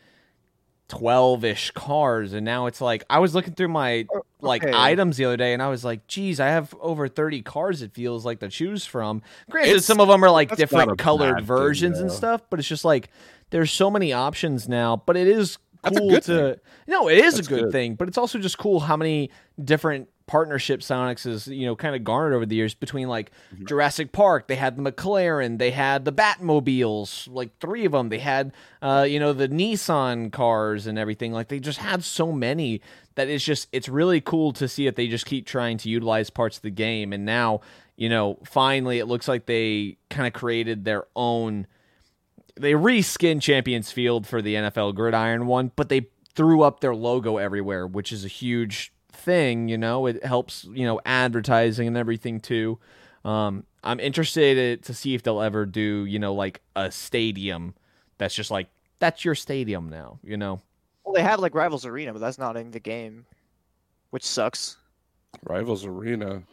12ish cars and now it's like I was looking through my oh, like items the other day and I was like, "Geez, I have over 30 cars it feels like to choose from." Granted, It's- some of them are like different colored bad thing, versions and stuff, but it's just like there's so many options now, but it is That's a cool good to No, it is That's a good, good. thing, but it's also just cool how many different partnerships Psyonix has, you know, kind of garnered over the years between like Mm-hmm. Jurassic Park, they had the McLaren, they had the Batmobiles, like three of them. They had uh, you know, the Nissan cars and everything. Like they just had so many that it's just it's really cool to see that they just keep trying to utilize parts of the game and now, you know, finally it looks like they kind of created their own they reskinned Champions Field for the NFL Gridiron one, but they threw up their logo everywhere, which is a huge thing. You know, it helps you know advertising and everything too. Um, I'm interested to see if they'll ever do you know like a stadium that's just like that's your stadium now. You know, well, they have like Rivals Arena, but that's not in the game, which sucks. Rivals Arena.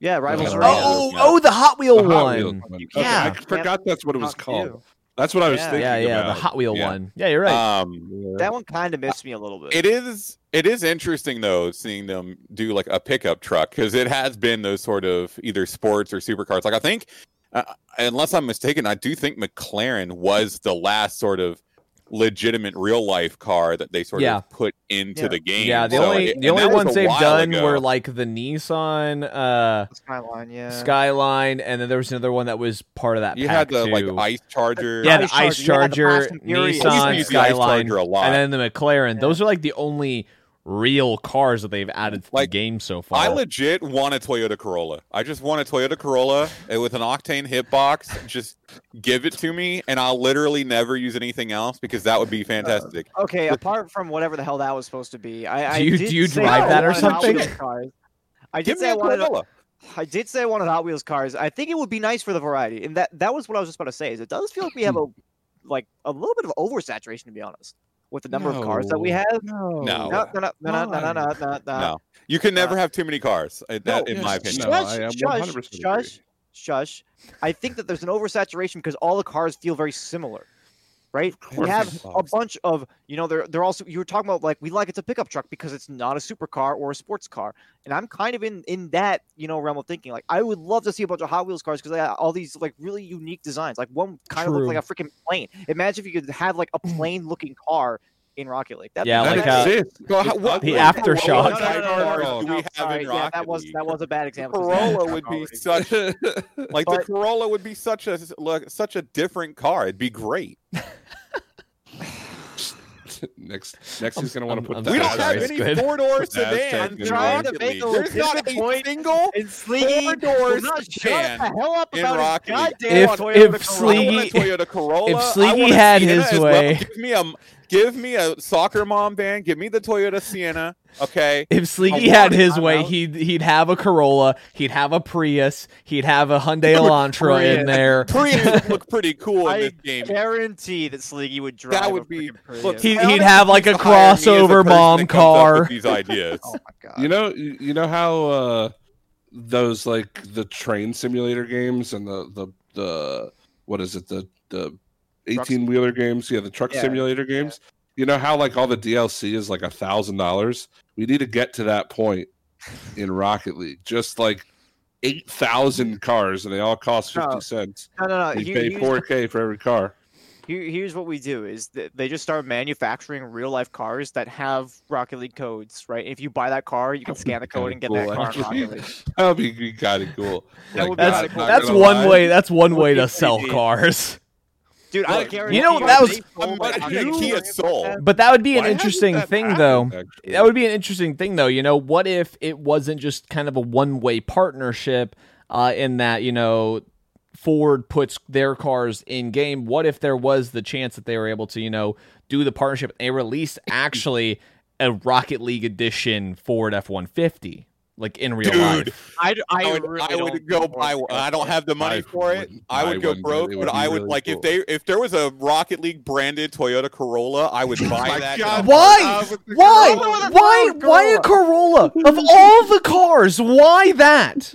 Yeah, Rivals Yeah. Arena. oh yeah. oh the Hot Wheel The Hot one. Wheels one. Okay, Yeah. I forgot that's what it was Not called. you. That's what I was Yeah. thinking. yeah, yeah, the. Hot Wheel Yeah. one. Yeah, you're right. Um, Yeah. That one kind of missed me a little bit. it is it is interesting though seeing them do like a pickup truck because it has been those sort of either sports or supercars. Like I think, uh, unless I'm mistaken, I do think McLaren was the last sort of legitimate real life car that they sort Yeah. of put into Yeah. the game. yeah, the So only it- the only ones they've done ago. were like the Nissan. Uh, Skyline, yeah. Skyline, and then there was another one that was part of that. you pack had the like ice charger. yeah, the Ice Ice Charger, you the and Furious. I used to Nissan, use the Ice Skyline, Charger a lot. and then the McLaren. Yeah. Those are like the only real cars that they've added to Like, the game so far. I legit want a Toyota Corolla. I just want a Toyota Corolla uh, with an octane hitbox. Just give it to me, and I'll literally never use anything else because that would be fantastic. Okay, apart from whatever the hell that was supposed to be, I, I Do you- did do you say drive I that or something? Cars. I did Give say me I a wanted. Corolla. I did say I wanted Hot Wheels cars. I think it would be nice for the variety, and that that was what I was just about to say. Is it does feel like we have a like a little bit of oversaturation, to be honest, with the number of cars that we have. No. No. No, no, no, no, no, no, no, no, no, no. No, you can never have too many cars. uh, That, in yes, my opinion. Shush, I am shush, shush, shush. I think that there's an oversaturation because all the cars feel very similar, right? We have a bunch of, you know, they're they're also you were talking about like we like it's a pickup truck because it's not a supercar or a sports car, and I'm kind of in in that you know realm of thinking. Like I would love to see a bunch of Hot Wheels cars because they got all these like really unique designs. Like one kind of looks like a freaking plane. Imagine if you could have like a plane looking car in Rocket League. That'd Yeah, be like, That uh, exists. Well, It's how- what- The what- aftershock. what No, type no, no, of no, no, do we have sorry. in Yeah, that was that was a bad example. we Corolla would be already. such like the Corolla would be such a like, such a different car. It'd be great. next, next he's gonna want to put. I'm the We don't have any four door sedans. in trying to make a There's not a point. single And Sleegy Four doors not shut the hell up about League. goddamn If- Toyota if. Sleegy- I want a Toyota Corolla. if Sleegy had Sienna his as well. way- give me a give me a soccer mom van. Give me the Toyota Sienna. Okay. If Sleeky had his way, out. he'd he'd have a Corolla, he'd have a Prius, he'd have a Hyundai Elantra in there. Prius would look pretty cool in this game. I guarantee that Sleegy would drive. That a would be- freaking Prius. look, He- Alex he'd have like a needs to hire me as the crossover person mom that comes up with car. These ideas. oh my god. You know, you you know how uh, those like the train simulator games and the the the what is it the the eighteen wheeler games? Yeah, the truck Yeah, simulator games. You know how like all the DLC is like a thousand dollars. We need to get to that point in Rocket League. Just like eight thousand cars, and they all cost fifty No. cents. no, no, no. You here- pay four k for every car. Here, here's what we do: is that they just start manufacturing real life cars that have Rocket League codes, right? If you buy that car, you can scan the code and get that Cool, car in actually. Rocket League. That would be kind of cool. That That's that's one lie. way. That's one Would way to sell cars. Dude, I Look, guarantee you know, that was- they sold I'm- that I'm Kia a Soul. But that would be Why an hasn't interesting thing, happened, though. actually? That would be an interesting thing, though. You know, what if it wasn't just kind of a one way partnership uh, in that, you know, Ford puts their cars in game? What if there was the chance that they were able to, you know, do the partnership? They released actually a Rocket League edition Ford F 150, like in real Dude, life. I, I, I would, really I would go buy one. I don't have the money I for it. I would go one, broke, but would be I would really like cool. if they if there was a Rocket League branded Toyota Corolla, I would oh buy my that. God. Why? With the Why? Corolla Why? Ford Why a Corolla? Of all the cars, why that?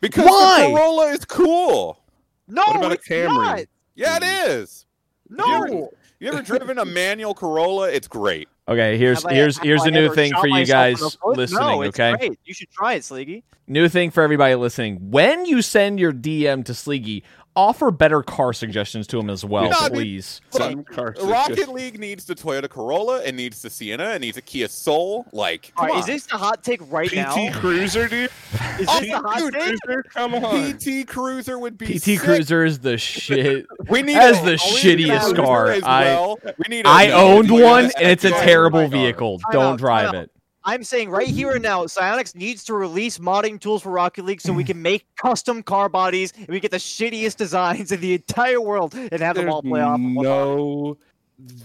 Because Why? the Corolla is cool. No, What about a Camry? not. Yeah, it is. No. You ever driven a manual Corolla? It's great. Okay, here's Have here's have here's I a new thing for you guys listening. No, okay, great. You should try it, Sleegy. new thing for everybody listening. When you send your DM to Sleegy, offer better car suggestions to him as well, No, I mean- please. Some Rocket League needs the Toyota Corolla. It needs the Sienna. It needs a Kia Soul. Like, come right, on. is this the hot take right PT now? PT Cruiser, dude. Is Oh, this the oh, hot dude, take? Cruiser, come on. PT Cruiser would be PT sick. Cruiser is the shit. We need That is a- the we need a shittiest car. as I- well. We need a- I owned one, and it's a terrible oh vehicle. Don't drive it. I'm saying right here and now, Psyonix needs to release modding tools for Rocket League so we can make custom car bodies and we get the shittiest designs in the entire world and have them all play off. of one another. no.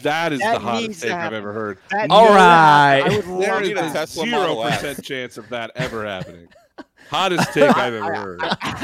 That is That the hottest needs to take I've ever heard. That All needs to happen. right. I would There love need a. Tesla zero percent chance of that ever happening. Hottest take I've ever heard.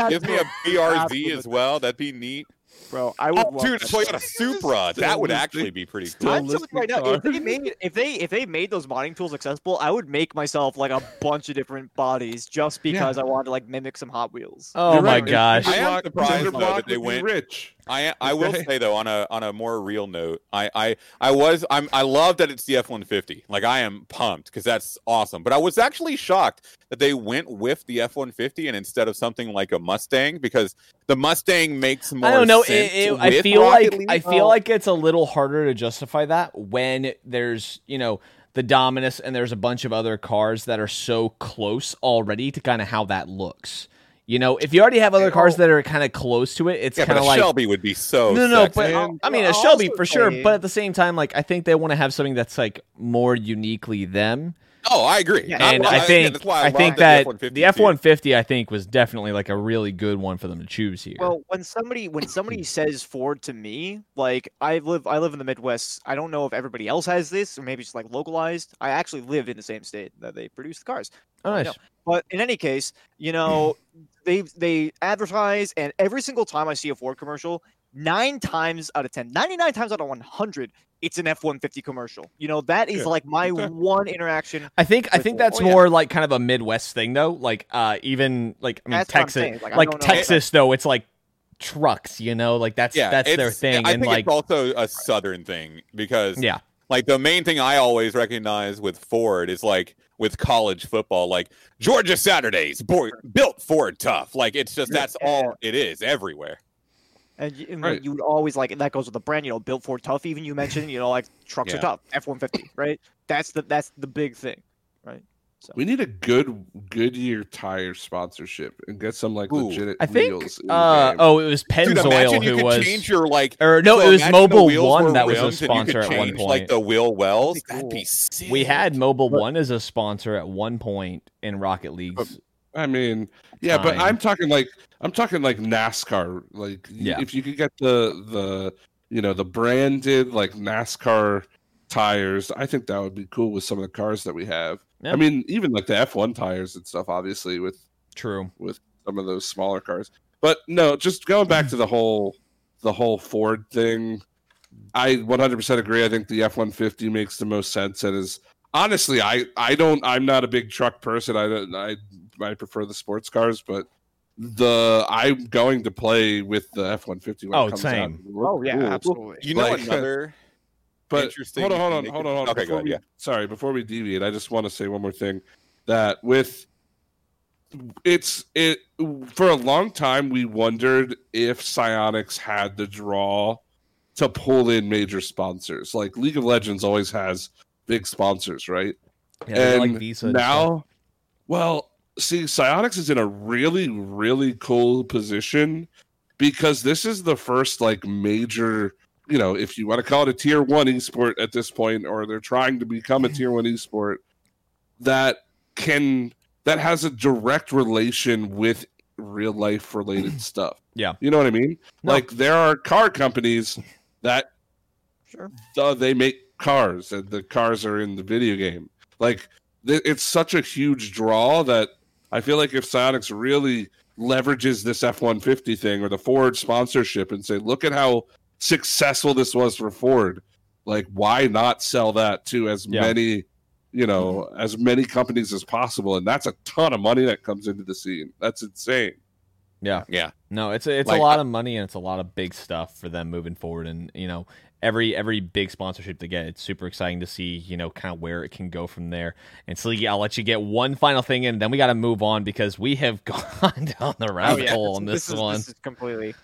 Give me a BRZ as well. That'd be neat. Bro. I would Oh, love dude, a. Toyota Supra. Still That would actually be pretty cool. I'm telling you right now, if they made if they if they made those modding tools accessible, I would make myself like a bunch of different bodies just because I wanted to like mimic some Hot Wheels. Oh You're my right. gosh. I am Block- surprised, Cinder though, that they went- rich. I I will say though on a on a more real note, I I I was I'm I love that it's the F one fifty. Like I am pumped because that's awesome. But I was actually shocked that they went with the F one fifty and instead of something like a Mustang because the Mustang makes more. I don't know. It, it, I feel Rocket like League. I feel like it's a little harder to justify that when there's you know the Dominus and there's a bunch of other cars that are so close already to kind of how that looks. You know, if you already have other cars oh. that are kind of close to it, it's yeah, kind of like Shelby would be so. no, no, sexy. but I'll- I mean, a I'll Shelby for sure. say- But at the same time, like I think they want to have something that's like more uniquely them. oh, I agree. Yeah, and Well, I again, think that's why I, love think the that F-150 the F one fifty I think was definitely like a really good one for them to choose here. Well, when somebody when somebody says Ford to me, like I live I live in the Midwest. I don't know if everybody else has this or maybe it's like localized. I actually live in the same state that they produce the cars. oh, I nice. Know. But in any case, you know, they they advertise and every single time I see a Ford commercial, 9 times out of 10, 99 times out of 100, it's an F150 commercial. You know, that is Yeah, like my okay. one interaction. I think I think that's Oh, yeah. more like kind of a Midwest thing though. Like uh even like I mean That's Texas saying, like, I like don't know if Texas though, it's like trucks, you know, like that's yeah, that's their thing. I and think like it's also a southern thing because yeah. like the main thing I always recognize with Ford is like with college football, like Georgia Saturdays, boy, built for tough. Like it's just that's all it is everywhere. And, you, and Right. you would always like that goes with the brand, you know, built for tough. Even you mentioned, you know, like trucks are tough, F one fifty, right? That's the that's the big thing, right? So We need a good Goodyear tire sponsorship and get some like Ooh. legit I think. wheels Uh, oh, it was Dude, Pennzoil imagine you who could was. change your like. Or no, so it was Mobil One that was a rims and you could sponsor at one point. Like the wheel wells, That'd be that'd be sick. we had Mobil One as a sponsor at one point in Rocket League's. I mean, yeah, but I'm talking like I'm talking like NASCAR. Like, Yeah. if you could get the the you know the branded like NASCAR tires, I think that would be cool with some of the cars that we have. Yeah. I mean, even like the F1 tires and stuff, obviously with True. With some of those smaller cars. But no, just going back to the whole the whole Ford thing, I 100% agree. I think the F150 makes the most sense and is honestly I I don't I'm not a big truck person. I don't I I prefer the sports cars, but the I'm going to play with the F150 when Oh, it comes same. out. Oh yeah, cool. absolutely. You know Like- another. But Interesting hold on, hold on, hold on, hold on. Okay, go Before ahead, we- yeah. Sorry, before we deviate, I just want to say one more thing. That with it's it for a long time we wondered if Psyonix had the draw to pull in major sponsors. Like League of Legends always has big sponsors, right? Yeah, and like Visa and now, well, see, Psyonix is in a really, really cool position because this is the first like major, you know, if you want to call it a tier one esport at this point, or they're trying to become a tier one esport that can that has a direct relation with real life related stuff. Yeah. you know what I mean. No. Like there are car companies that Sure. uh, they make cars and the cars are in the video game like th- it's such a huge draw that i feel like if Psyonix really leverages this f-150 thing or the ford sponsorship and say look at how successful this was for ford like why not sell that to as Yeah. many you know as many companies as possible and that's a ton of money that comes into the scene that's insane Yeah. Yeah. No, it's a, it's Like, a lot of money and it's a lot of big stuff for them moving forward. And you know, every every big sponsorship they get, it's super exciting to see. You know, kind of where it can go from there. And so, yeah, I'll let you get one final thing in, then we got to move on because we have gone down the Oh, rabbit yeah, hole on this, is, one. This is completely.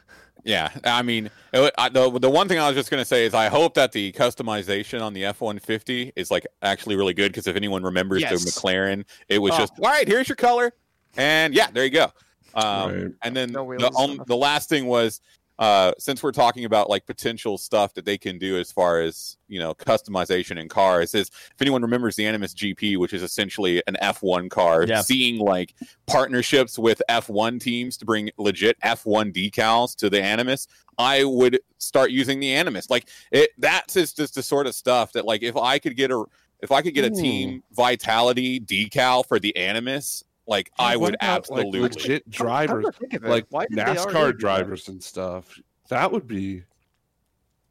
Yeah, I mean, it, I, the the one thing I was just gonna say is I hope that the customization on the F one fifty is like actually really good because if anyone remembers Yes. the McLaren, it was Oh. just all right. Here's your color, and yeah, there you go. Um, Right. And then No the and on, the last thing was uh, since we're talking about like potential stuff that they can do as far as you know customization in cars is if anyone remembers the Animus GP, which is essentially an F1 car, Yeah. seeing like partnerships with F1 teams to bring legit F1 decals to the Animus, I would start using the Animus. Like it, that's just, just the sort of stuff that like if I could get a if I could get a Ooh. team vitality decal for the Animus, like I would about, like, absolutely. legit How- how did drivers I think of it? like Why did they already do NASCAR drivers and stuff. That would be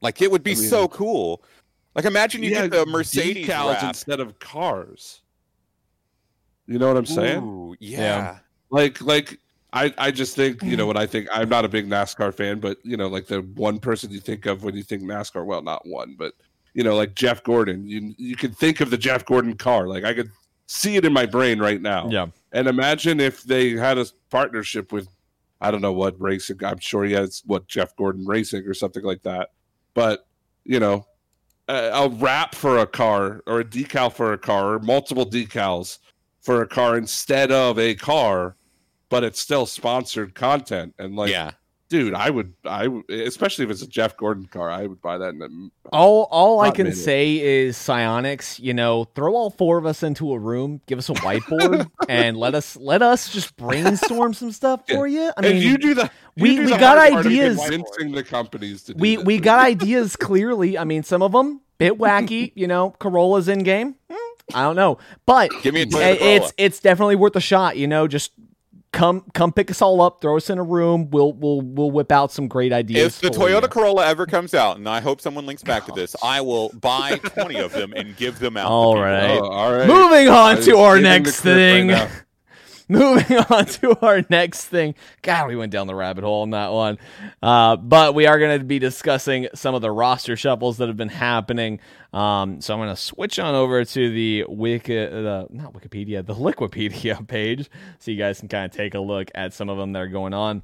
Like it would be I mean- so cool. Like imagine you get the Mercedes decals wrap. instead of cars. You know what I'm saying? Ooh, yeah. Yeah. Like, like I, I just think you know mm. when I think I'm not a big NASCAR fan, but you know, like the one person you think of when you think NASCAR. Well, not one, but you know, like Jeff Gordon. You you can think of the Jeff Gordon car. Like I could see it in my brain right now. Yeah. And imagine if they had a partnership with, I don't know what racing. I'm sure he has what Jeff Gordon Racing or something like that. But you know, a, a wrap for a car or a decal for a car or multiple decals for a car instead of a car, but it's still sponsored content. And like, yeah. Dude, I would, I would, especially if it's a Jeff Gordon car, I would buy that. In a, All all I can minute. say is Psyonix. You know, throw all four of us into a room, give us a whiteboard, and let us let us just brainstorm some stuff for you. I mean, if you do the, we- do we the got hard part of ideas. convincing the companies to. Do we we got ideas clearly. I mean, some of them bit wacky. You know, Corolla's in game. Hmm, I don't know, but Give me a it's it's definitely worth a shot. You know, just come come pick us all up, throw us in a room. We'll we'll we'll whip out some great ideas. If the for Toyota you. Corolla ever comes out, and I hope someone links back to this, I will buy 20 of them and give them out. to All people. right. Oh, all right. Moving on I to our next clip right thing. now. Moving on to our next thing. God, we went down the rabbit hole on that one. Uh, but we are going to be discussing some of the roster shuffles that have been happening. Um, so I'm going to switch on over to the Wiki, the not Wikipedia, the Liquipedia page, so you guys can kind of take a look at some of them that are going on.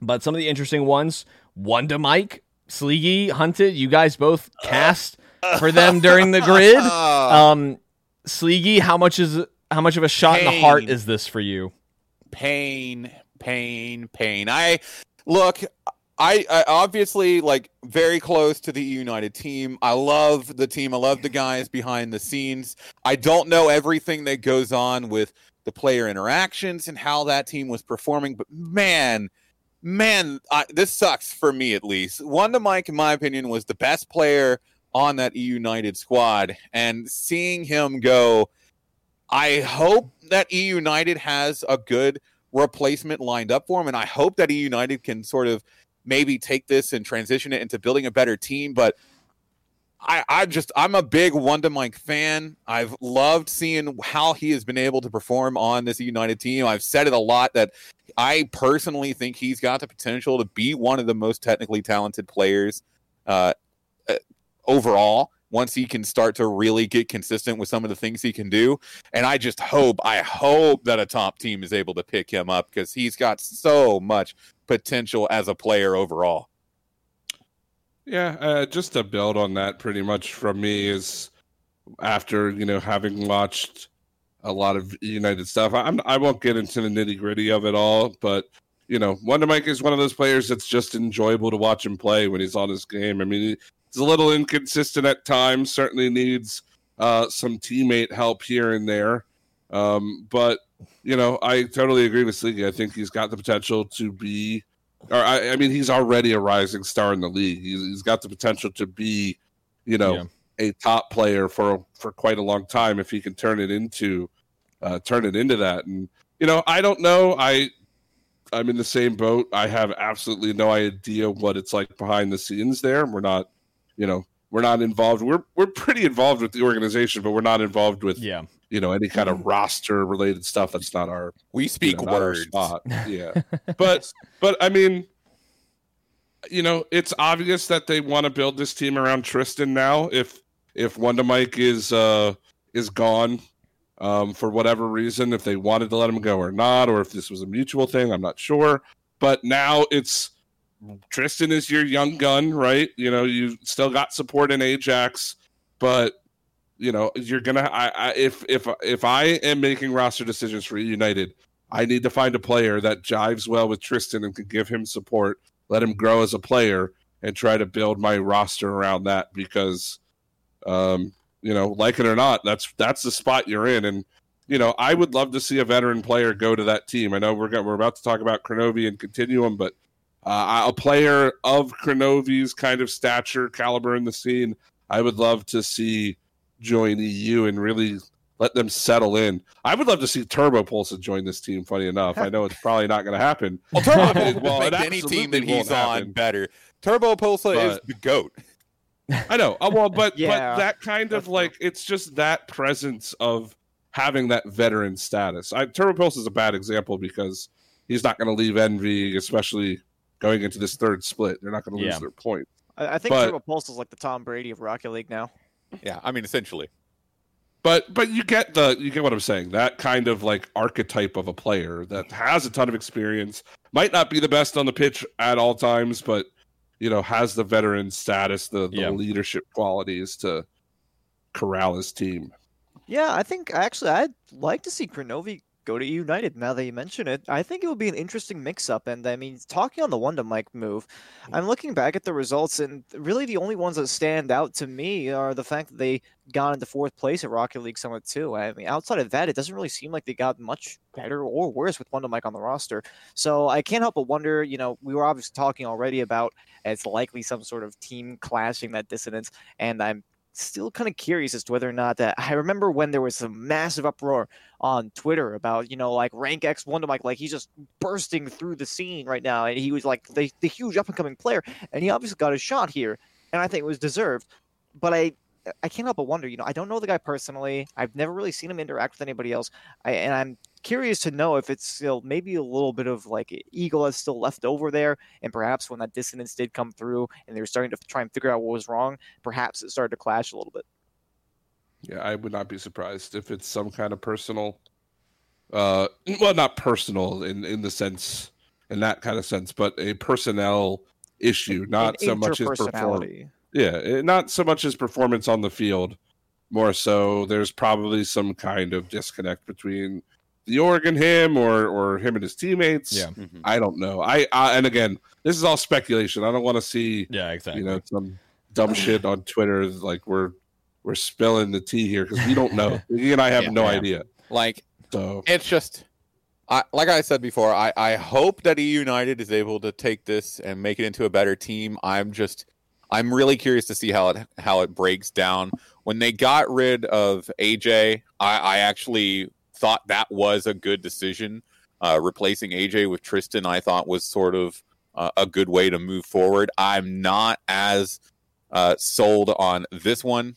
But some of the interesting ones: Wonder, Mike, Sleegy, Hunted. You guys both cast for them during the grid. Um, Sleegy, how much is how much of a shot in the heart is this for you? pain, pain, pain. I look. I, I obviously like very close to the United team. I love the team. I love the guys behind the scenes. I don't know everything that goes on with the player interactions and how that team was performing, but man, man, I, this sucks for me at least. Wonder Mike, in my opinion, was the best player on that E United squad, and seeing him go, I hope that E United has a good replacement lined up for him, and I hope that E United can sort of maybe take this and transition it into building a better team. But I, I just I'm a big Wonder Mike fan. I've loved seeing how he has been able to perform on this United team. I've said it a lot that I personally think he's got the potential to be one of the most technically talented players uh, uh, overall. Once he can start to really get consistent with some of the things he can do, and I just hope, I hope that a top team is able to pick him up because he's got so much potential as a player overall. Yeah, uh, just to build on that, pretty much from me is after you know having watched a lot of United stuff. I'm I won't get into the nitty gritty of it all, but you know, Wonder Mike is one of those players that's just enjoyable to watch him play when he's on his game. I mean, he's a little inconsistent at times. Certainly needs uh, some teammate help here and there, um, but you know, I totally agree with Sleeky. I think he's got the potential to be or I, I mean, he's already a rising star in the league. He's, he's got the potential to be, you know, Yeah. a top player for for quite a long time if he can turn it into uh, turn it into that. And you know, I don't know. I I'm in the same boat. I have absolutely no idea what it's like behind the scenes there. We're not, you know, we're not involved. We're we're pretty involved with the organization, but we're not involved with Yeah. you know any kind of roster related stuff. That's not our We you speak know, our words. spot. Yeah, but but I mean, you know, it's obvious that they want to build this team around Tristan now. If if Wonder Mike is uh is gone um, for whatever reason, if they wanted to let him go or not, or if this was a mutual thing, I'm not sure. But now it's Tristan is your young gun, right? You know, you still got support in Ajax, but you know you're gonna. I, I if if if I am making roster decisions for United, I need to find a player that jives well with Tristan and can give him support, let him grow as a player, and try to build my roster around that because, um, you know, like it or not, that's that's the spot you're in, and you know, I would love to see a veteran player go to that team. I know we're we're about to talk about Kronovi and Continuum, but uh, a player of Kronovi's kind of stature, caliber in the scene, I would love to see join EU and really let them settle in. I would love to see Turbopolsa join this team. Funny enough, I know it's probably not going to happen. Well, Turbo Well, Pulsa well, make any team that he's on happen. better. Turbopolsa is the goat. I know. Uh, well, but Yeah, but that kind of that's like it's just that presence of having that veteran status. I, Turbo Pulse is a bad example because he's not going to leave Envy, especially going into this third split. They're not going to lose Yeah. their point. I, I think But- Turbo Pulse is like the Tom Brady of Rocket League now. Yeah, I mean essentially. But but you get the you get what I'm saying. That kind of like archetype of a player that has a ton of experience, might not be the best on the pitch at all times, but you know has the veteran status, the, the Yeah. leadership qualities to corral his team. Yeah, I think actually I'd like to see Kronovi go to United now that you mention it. I think it would be an interesting mix up. And I mean, talking on the Wonder Mike move, I'm looking back at the results, and really the only ones that stand out to me are the fact that they got into fourth place at Rocket League Summit 2. I mean, outside of that, it doesn't really seem like they got much better or worse with Wonder Mike on the roster. So I can't help but wonder, you know, we were obviously talking already about it's likely some sort of team clashing that dissonance, and I'm still kind of curious as to whether or not that I remember when there was some massive uproar on Twitter about, you know, like rank X Wonder Mike, like he's just bursting through the scene right now. And he was like the, the huge up and coming player. And he obviously got a shot here. And I think it was deserved. But I I can't help but wonder, you know, I don't know the guy personally. I've never really seen him interact with anybody else. I, and I'm curious to know if it's still maybe a little bit of like ego that's still left over there. And perhaps when that dissonance did come through and they were starting to try and figure out what was wrong, perhaps it started to clash a little bit. Yeah, I would not be surprised if it's some kind of personal uh well not personal in in the sense in that kind of sense, but a personnel issue, not An so much his performance. Interpersonality. Yeah, eh, not so much his performance on the field, more so there's probably some kind of disconnect between the org and him or or him and his teammates. Yeah. Mhm. I don't know. I, I and again, this is all speculation. I don't want to see Yeah, exactly. you know some dumb shit on Twitter like we're we're spilling the tea here because we don't know. he and I have Yeah. no Yeah. idea. Like So it's just I, like I said before, I, I hope that E United is able to take this and make it into a better team. I'm just I'm really curious to see how it how it breaks down. When they got rid of AJ, I, I actually thought that was a good decision. Uh, replacing AJ with Tristan, I thought was sort of uh, a good way to move forward. I'm not as uh, sold on this one,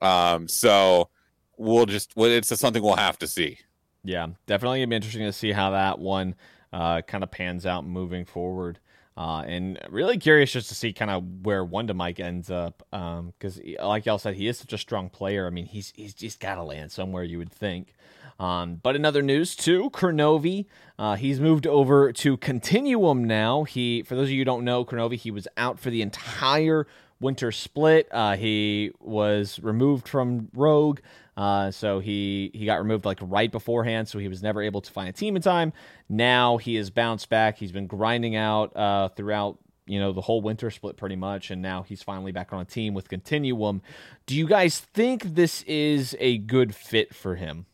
um, so we'll just it's something we'll have to see. Yeah, definitely it'd be interesting to see how that one uh, kind of pans out moving forward. Uh, and really curious just to see kind of where Wonder Mike ends up, because like y'all said, he is such a strong player. I mean, he's he's just got to land somewhere, you would think. Um, but in other news too, Kronovi, uh, he's moved over to Continuum now. He, for those of you who don't know, Kronovi, he was out for the entire winter split. Uh, he was removed from Rogue. Uh, so he he got removed like right beforehand, so he was never able to find a team in time. Now he has bounced back. He's been grinding out uh, throughout you know the whole winter split pretty much, and now he's finally back on a team with Continuum. Do you guys think this is a good fit for him?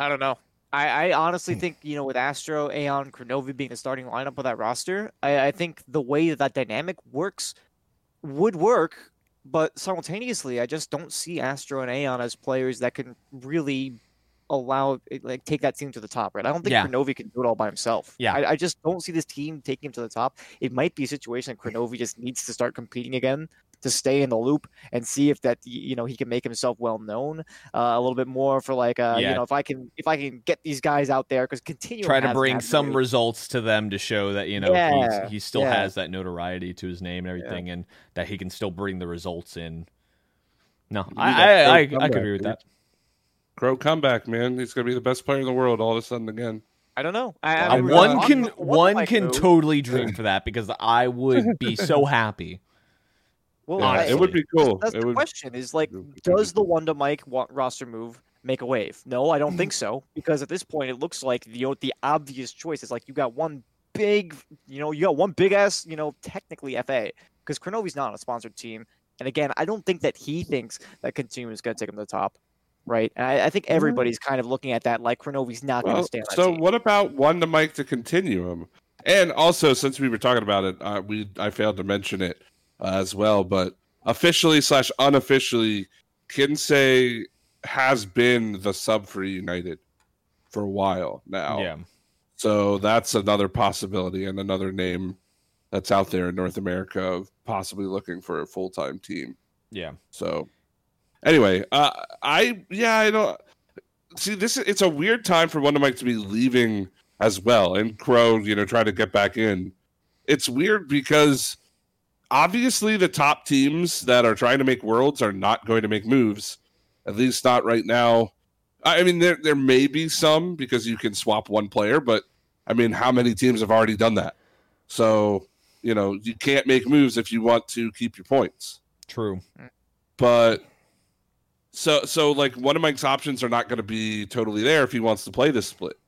I don't know. I, I honestly hmm. think, you know, with Astro, Aon, Kronovi being the starting lineup of that roster, I, I think the way that that dynamic works would work, but simultaneously, I just don't see Astro and Aon as players that can really allow, like, take that team to the top, right? I don't think Yeah. Kronovi can do it all by himself. Yeah. I, I just don't see this team taking him to the top. It might be a situation that Kronovi just needs to start competing again to stay in the loop and see if that you know he can make himself well known uh, a little bit more for like uh, Yeah. you know if I can if I can get these guys out there because continue Try to bring some results to them to show that you know Yeah, he's, he still yeah. has that notoriety to his name and everything, and that he can still bring the results in. No, need I I, I, big I could agree with dude. that. Crow comeback, man. He's gonna be the best player in the world all of a sudden again. I don't know I, I Uh, one talking can about one mic can move. totally dream for that because I would be so happy. Well, Yeah, I- it would be cool. That's It the would- question: is like, it would be does the cool. Wonder Mike wa- roster move make a wave? No, I don't think so. Because at this point, it looks like the the obvious choice is like you got one big, you know, you got one big ass, you know, technically FA because Kronovi's not on a sponsored team, and again, I don't think that he thinks that Continuum is going to take him to the top, right? And I, I think everybody's kind of looking at that like Kronovi's not going to Well, stay on that so team. what about Wonder Mike to Continuum? And also, since we were talking about it, uh, we I failed to mention it uh, as well, but officially slash unofficially, Kinsey has been the sub for United for a while now. Yeah, So that's another possibility and another name that's out there in North America of possibly looking for a full time team. yeah, So anyway, uh, I yeah, I don't see this. It's a weird time for Wonder Mike to be leaving as well, and Crow, you know, trying to get back in. It's weird because obviously the top teams that are trying to make worlds are not going to make moves, at least not right now. I mean, there there may be some because you can swap one player, but I mean, how many teams have already done that? So you know, you can't make moves if you want to keep your points true. but so so like Wonder Mike's options are not going to be totally there if he wants to play this split.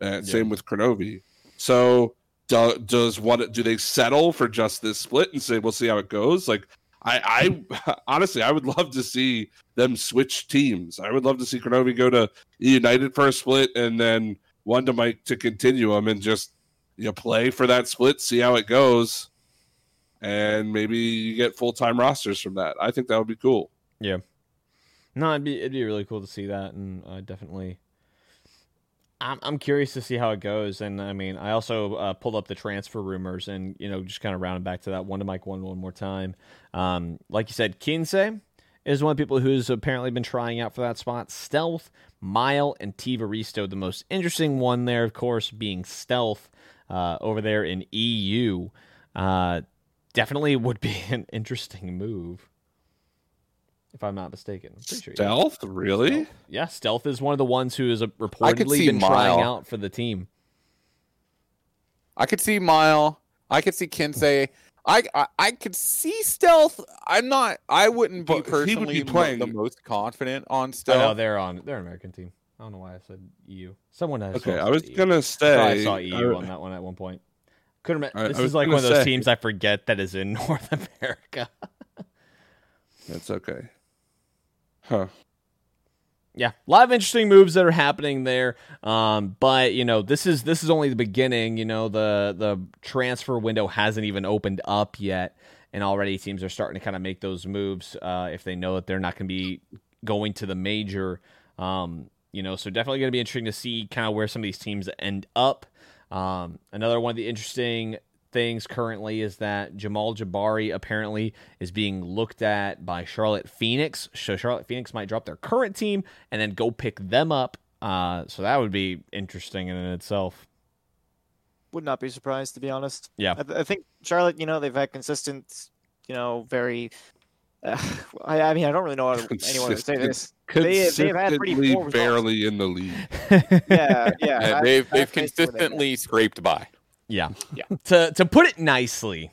And same with Kronovi. So do, does what do they settle for just this split and say we'll see how it goes? Like I I honestly I would love to see them switch teams. I would love to see Kronovi go to United for a split and then Wonder Mike to Continuum and just you know play for that split, see how it goes. And maybe you get full time rosters from that. I think that would be cool. Yeah, no, it'd be it'd be really cool to see that, and uh, definitely. I'm I'm curious to see how it goes, and I mean, I also uh, pulled up the transfer rumors, and you know, just kind of rounding back to that Wonder Mike one one more time. Um, like you said, Kinsey is one of the people who's apparently been trying out for that spot. Stealth, Mile, and Tivaristo. The most interesting one there, of course, being Stealth uh, over there in EU. Uh, definitely would be an interesting move, if I'm not mistaken. I'm pretty sure. yeah. Stealth, really? Stealth. Yeah, Stealth is one of the ones who has uh, reportedly see been trying out for the team. I could see Mile. I could see Kinsey. I, I I could see stealth. I'm not. I wouldn't be But he would personally be playing- the most confident on stealth. Oh, no, they're on. They're an American team. I don't know why I said EU. Someone has. Okay, I was gonna I say. thought I saw EU I- on that one at one point. Couldn't. I- Remember. This was is like one of those say- teams I forget that is in North America. That's okay. Huh. yeah, a lot of interesting moves that are happening there. Um, but you know, this is this is only the beginning. You know, the the transfer window hasn't even opened up yet, and already teams are starting to kind of make those moves uh, if they know that they're not going to be going to the major. Um, you know, so definitely going to be interesting to see kind of where some of these teams end up. Um, another one of the interesting things currently is that Jamal Jabari apparently is being looked at by Charlotte Phoenix. So Charlotte Phoenix might drop their current team and then go pick them up. Uh, so that would be interesting in itself. Would not be surprised to be honest. Yeah. I, th- I think Charlotte. You know, they've had consistent. You know, very. Uh, I, I mean, I don't really know how anyone to say this. They- they've had pretty Consistently poor barely in the league. Yeah, yeah. Yeah, that- they've they've that's basically what they got. consistently scraped by. Yeah. Yeah. To to put it nicely.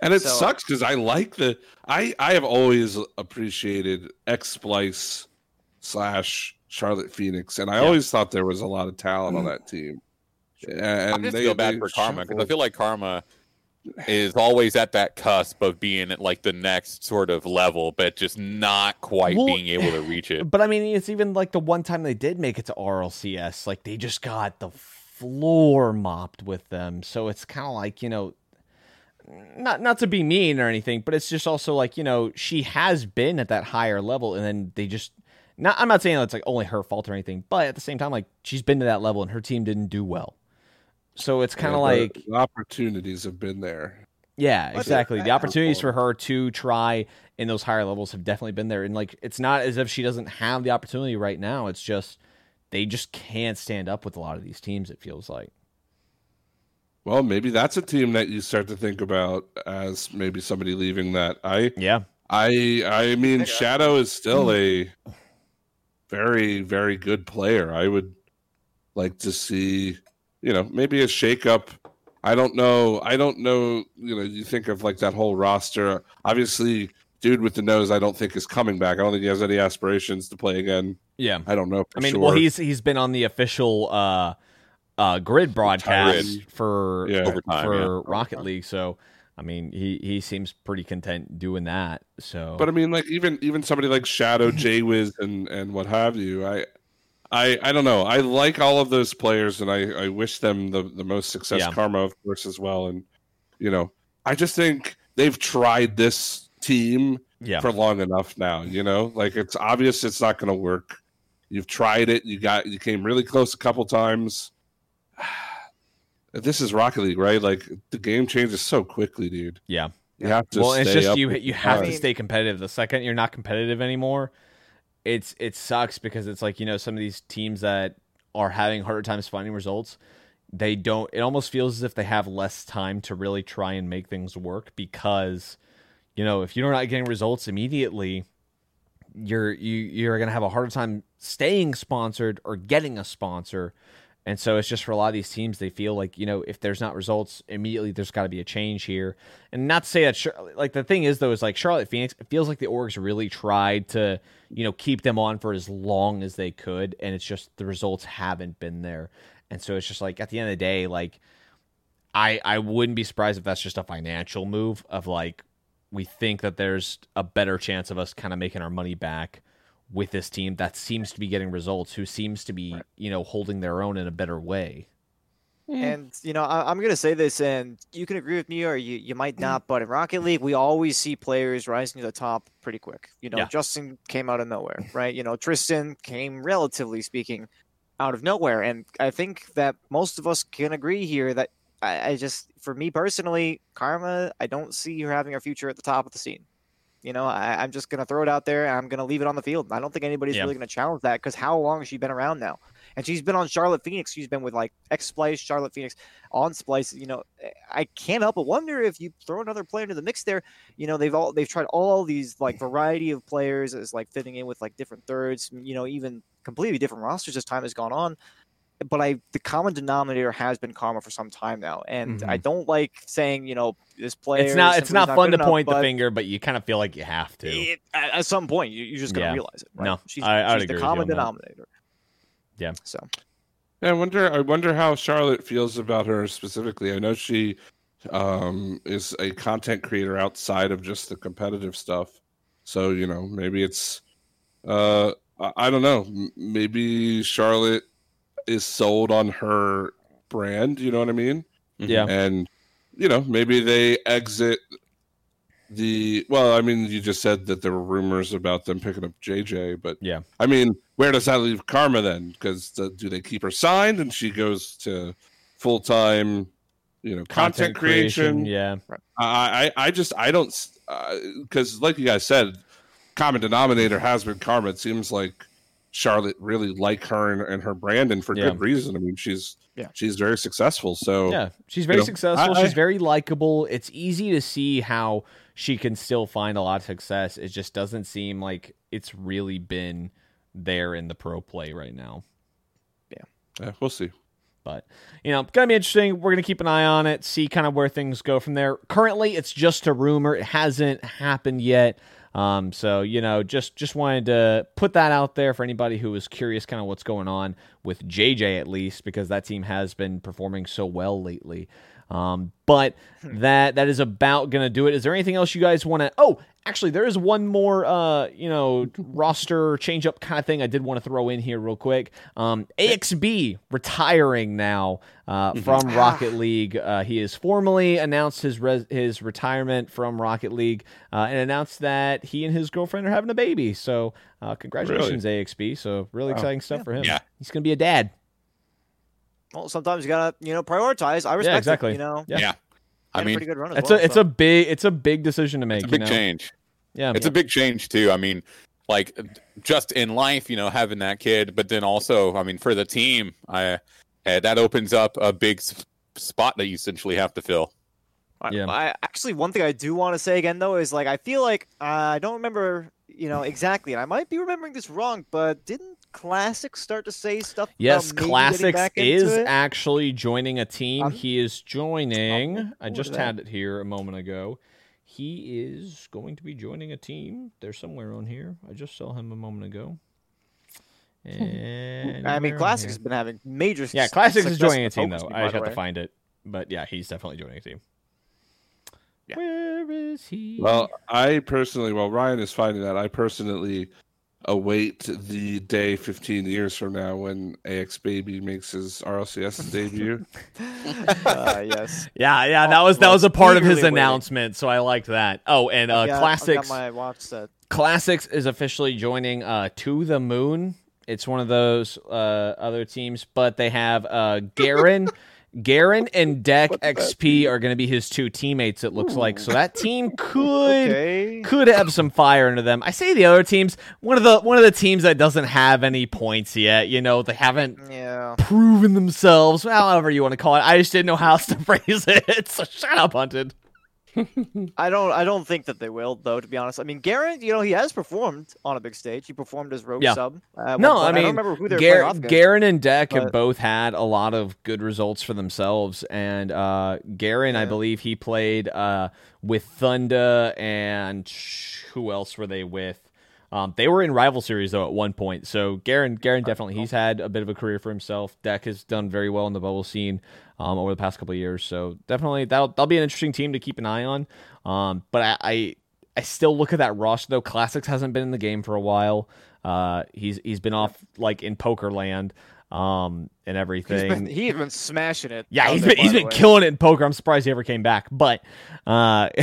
And it So- sucks because I like the I I have always appreciated X Splice slash Charlotte Phoenix, and I Yeah. always thought there was a lot of talent on that team. And I just they, feel bad they for Karma because I feel like Karma is always at that cusp of being at like the next sort of level, but just not quite Well, being able to reach it. But I mean, it's even like the one time they did make it to RLCS, like they just got the floor mopped with them. So it's kind of like you know, not not to be mean or anything, but it's just also like you know she has been at that higher level, and then they just. Not, I'm not saying that's like only her fault or anything, but at the same time, like she's been to that level and her team didn't do well. So it's kind of Yeah, like the opportunities have been there. yeah, exactly. The opportunities for her to try in those higher levels have definitely been there. And like it's not as if she doesn't have the opportunity right now. It's just they just can't stand up with a lot of these teams, it feels like. Well, maybe that's a team that you start to think about as maybe somebody leaving that. I Yeah. I I mean Okay. Shadow is still a hmm. very very good player. I would like to see, you know, maybe a shakeup. I don't know. I don't know, you know, you think of like that whole roster. Obviously, dude with the nose I don't think is coming back. I don't think he has any aspirations to play again. Yeah. I don't know for I mean, sure. well he's he's been on the official uh uh grid broadcast for Yeah. Overtime, for yeah. Rocket League, so I mean, he he seems pretty content doing that. So But I mean, like even even somebody like Shadow, Jay Wiz, and and what have you. I, I I don't know. I like all of those players, and I I wish them the the most success. Yeah. Karma, of course, as well. And you know, I just think they've tried this team yeah. for long enough now. You know, like it's obvious it's not going to work. You've tried it. You got you came really close a couple times. This is Rocket League, right? Like the game changes so quickly, dude. Yeah. You have to. well, it's just you you have to stay competitive. The second you're not competitive anymore, it's it sucks because it's like you know some of these teams that are having harder times finding results. They don't. It almost feels as if they have less time to really try and make things work because, you know, if you're not getting results immediately, you're you you're gonna have a harder time staying sponsored or getting a sponsor. And so it's just for a lot of these teams, they feel like, you know, if there's not results immediately, there's got to be a change here. And not to say that, like, the thing is, though, is like Charlotte Phoenix, it feels like the orgs really tried to, you know, keep them on for as long as they could. And it's just the results haven't been there. And so it's just like, at the end of the day, like, I, I wouldn't be surprised if that's just a financial move of like, we think that there's a better chance of us kind of making our money back with this team that seems to be getting results, who seems to be, you know, holding their own in a better way. Mm. And you know, I, I'm gonna say this, and you can agree with me, or you, you might not. But in Rocket League, we always see players rising to the top pretty quick. You know, Yeah. Justin came out of nowhere, right? You know, Tristan came, relatively speaking, out of nowhere, and I think that most of us can agree here that I, I just, for me personally, Karma, I don't see her having her future at the top of the scene. You know, I, I'm just gonna throw it out there, and I'm gonna leave it on the field. I don't think anybody's Yeah. really gonna challenge that because how long has she been around now? And she's been on Charlotte Phoenix. She's been with like X Splice, Charlotte Phoenix, on Splice. You know, eh, I can't help but wonder if you throw another player into the mix there. You know, they've all they've tried all these like variety of players as like fitting in with like different thirds. You know, even completely different rosters as time has gone on. But I the common denominator has been karma for some time now, and I don't like saying you know this player. Mm-hmm. It's not. It's simply not fun to enough, point the finger, but you kind of feel like you have to. it- at, at some point, you, you're just gonna Yeah. realize it. Right? No, she's, I- I she's agree the with common on that. denominator. Yeah. So Yeah, I wonder. I wonder how Charlotte feels about her specifically. I know she um, is a content creator outside of just the competitive stuff. So you know, maybe it's. Uh, I, I don't know. M- Maybe Charlotte is sold on her brand. You know what I mean? Mm-hmm. Yeah. and you know maybe they exit the well i mean you just said that there were rumors about them picking up jj but Yeah. i mean where does that leave karma then because do they keep her signed and she goes to full-time you know content, creation, Yeah. I, I i just i don't because uh, like you guys said common denominator has been karma it seems like charlotte really like her and, and her brand and for Yeah. good reason i mean she's Yeah. she's very successful so Yeah, she's very know, successful. I- I- she's very likable. It's easy to see how she can still find a lot of success. It just doesn't seem like it's really been there in the pro play right now. Yeah, yeah, we'll see But you know, gonna be interesting. We're gonna keep an eye on it, see kind of where things go from there. Currently, it's just a rumor; it hasn't happened yet. Um, so you know, just just wanted to put that out there for anybody who was curious, kind of what's going on with JJ at least, because that team has been performing so well lately. Um, but that that is about gonna do it. Is there anything else you guys want to? Oh, actually, there is one more, uh, you know, roster change up kind of thing I did want to throw in here real quick. Um, AXB retiring now uh, from Rocket League. Uh, he has formally announced his res- his retirement from Rocket League uh, and announced that he and his girlfriend are having a baby. So, uh, congratulations, AXB. So, really Wow. exciting stuff for him. Yeah. He's gonna be a dad. well, sometimes you gotta you know prioritize. I respect yeah, exactly. It, you know, Yeah. Yeah. I Had a mean, pretty good run as It's well, a it's so. a big it's a big decision to make. it's a big you know? change. Yeah. It's a big change too. I mean, like just in life, you know, having that kid, but then also, I mean, for the team, I uh, that opens up a big s- spot that you essentially have to fill. I, Yeah. I actually one thing I do want to say again though is like I feel like uh, I don't remember you know exactly, and I might be remembering this wrong, but didn't Classic start to say stuff? Yes, about Klassux back into is it? actually joining a team. Um, he is joining. I just had it here a moment ago. He is going to be joining a team. They're somewhere on here. I just saw him a moment ago. And I mean, on Classic here? has been having major. Yeah, s- Klassux is joining a team though. Team, I just the have to find it. But yeah, he's definitely joining a team. Yeah. Where is he? Well, I personally, while Ryan is finding that, I personally await the day 15 years from now when AX Baby makes his RLCS debut. uh, yes. yeah, yeah, that was that was a part of his waiting. announcement, so I liked that. Oh, and uh, I've got- I've got Klassux. my watch set. Klassux is officially joining uh, To the Moon. It's one of those uh, other teams, but they have uh, Garen. Garen and Deck XP are going to be his two teammates. It looks like so that team could Okay. could have some fire into them. I say the other teams. One of the one of the teams that doesn't have any points yet. You know, they haven't Yeah. proven themselves. However you want to call it. I just didn't know how else to phrase it. So shut up, Hunted. I don't. I don't think that they will, though. To be honest, I mean, Garrett. You know, he has performed on a big stage. He performed as Rogue Yeah. sub. No, I mean, don't remember who they were Gar- off. Garen and Deck have both had a lot of good results for themselves, and uh, Garen, I believe, he played uh, with Thunder and who else were they with? Um, they were in rival series though at one point. So Garen, Garen definitely he's had a bit of a career for himself. Deck has done very well in the bubble scene um, over the past couple of years. So definitely that'll that'll be an interesting team to keep an eye on. Um, but I, I I still look at that roster though. Klassux hasn't been in the game for a while. Uh, he's he's been off like in poker land, um, and He's everything. been, he's been smashing it. Yeah, he's been he's been killing it in poker. I'm surprised he ever came back. But uh,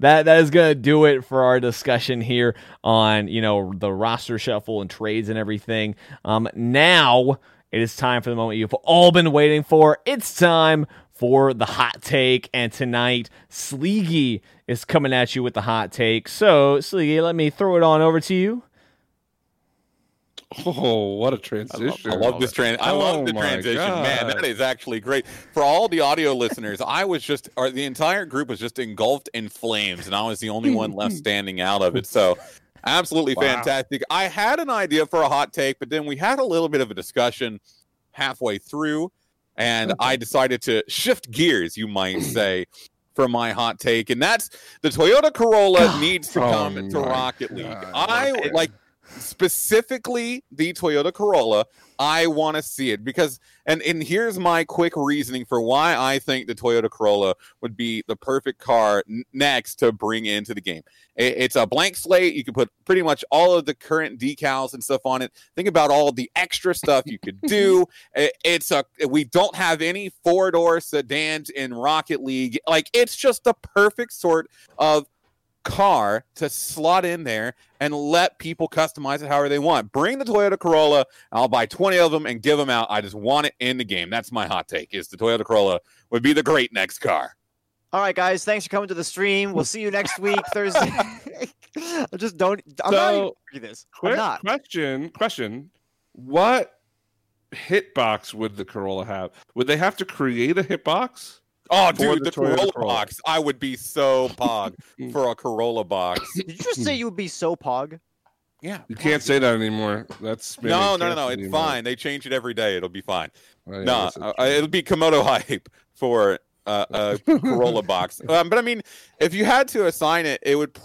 that that is gonna do it for our discussion here on you know the roster shuffle and trades and everything. Um, now it is time for the moment you've all been waiting for. It's time for the hot take, and tonight Sleegy is coming at you with the hot take. So Sleegy, let me throw it on over to you. Oh, what a transition! I love this trans. I love Oh the my transition, man. That is actually great for all the audio listeners. I was just, or the entire group was just engulfed in flames, and I was the only one left standing out of it. So, absolutely Wow. fantastic. I had an idea for a hot take, but then we had a little bit of a discussion, halfway through, and I decided to shift gears, you might say, for my hot take, and that's the Toyota Corolla needs to Oh come to my Rocket League. God. I like specifically the Toyota Corolla. I want to see it because, and and here's my quick reasoning for why I think the Toyota Corolla would be the perfect car n- next to bring into the game. I- It's a blank slate. You can put pretty much all of the current decals and stuff on it. Think about all the extra stuff you could do. I- It's a we don't have any four door sedans in Rocket League. Like it's just the perfect sort of car to slot in there and let people customize it however they want. Bring the Toyota Corolla. I'll buy 20 of them and give them out. I just want it in the game. That's my hot take. Is the Toyota Corolla would be the great next car. All right, guys. Thanks for coming to the stream. We'll see you next week, Thursday. I just don't. I'm not even So, do this. I'm Quick not. question. Question. What hitbox would the Corolla have? Would they have to create a hitbox? Oh, dude, the the, Corolla, Corolla. box. I would be so pog for a Corolla box. Did you just say you would be so pog? Yeah. You can't say that anymore. That's been No, no, no, no. canceled It's anymore. fine. They change it every day. It'll be fine. Oh, yeah, no, that's uh, it'll be Komodo hype for uh, a Corolla box. Um, but I mean, if you had to assign it, it would,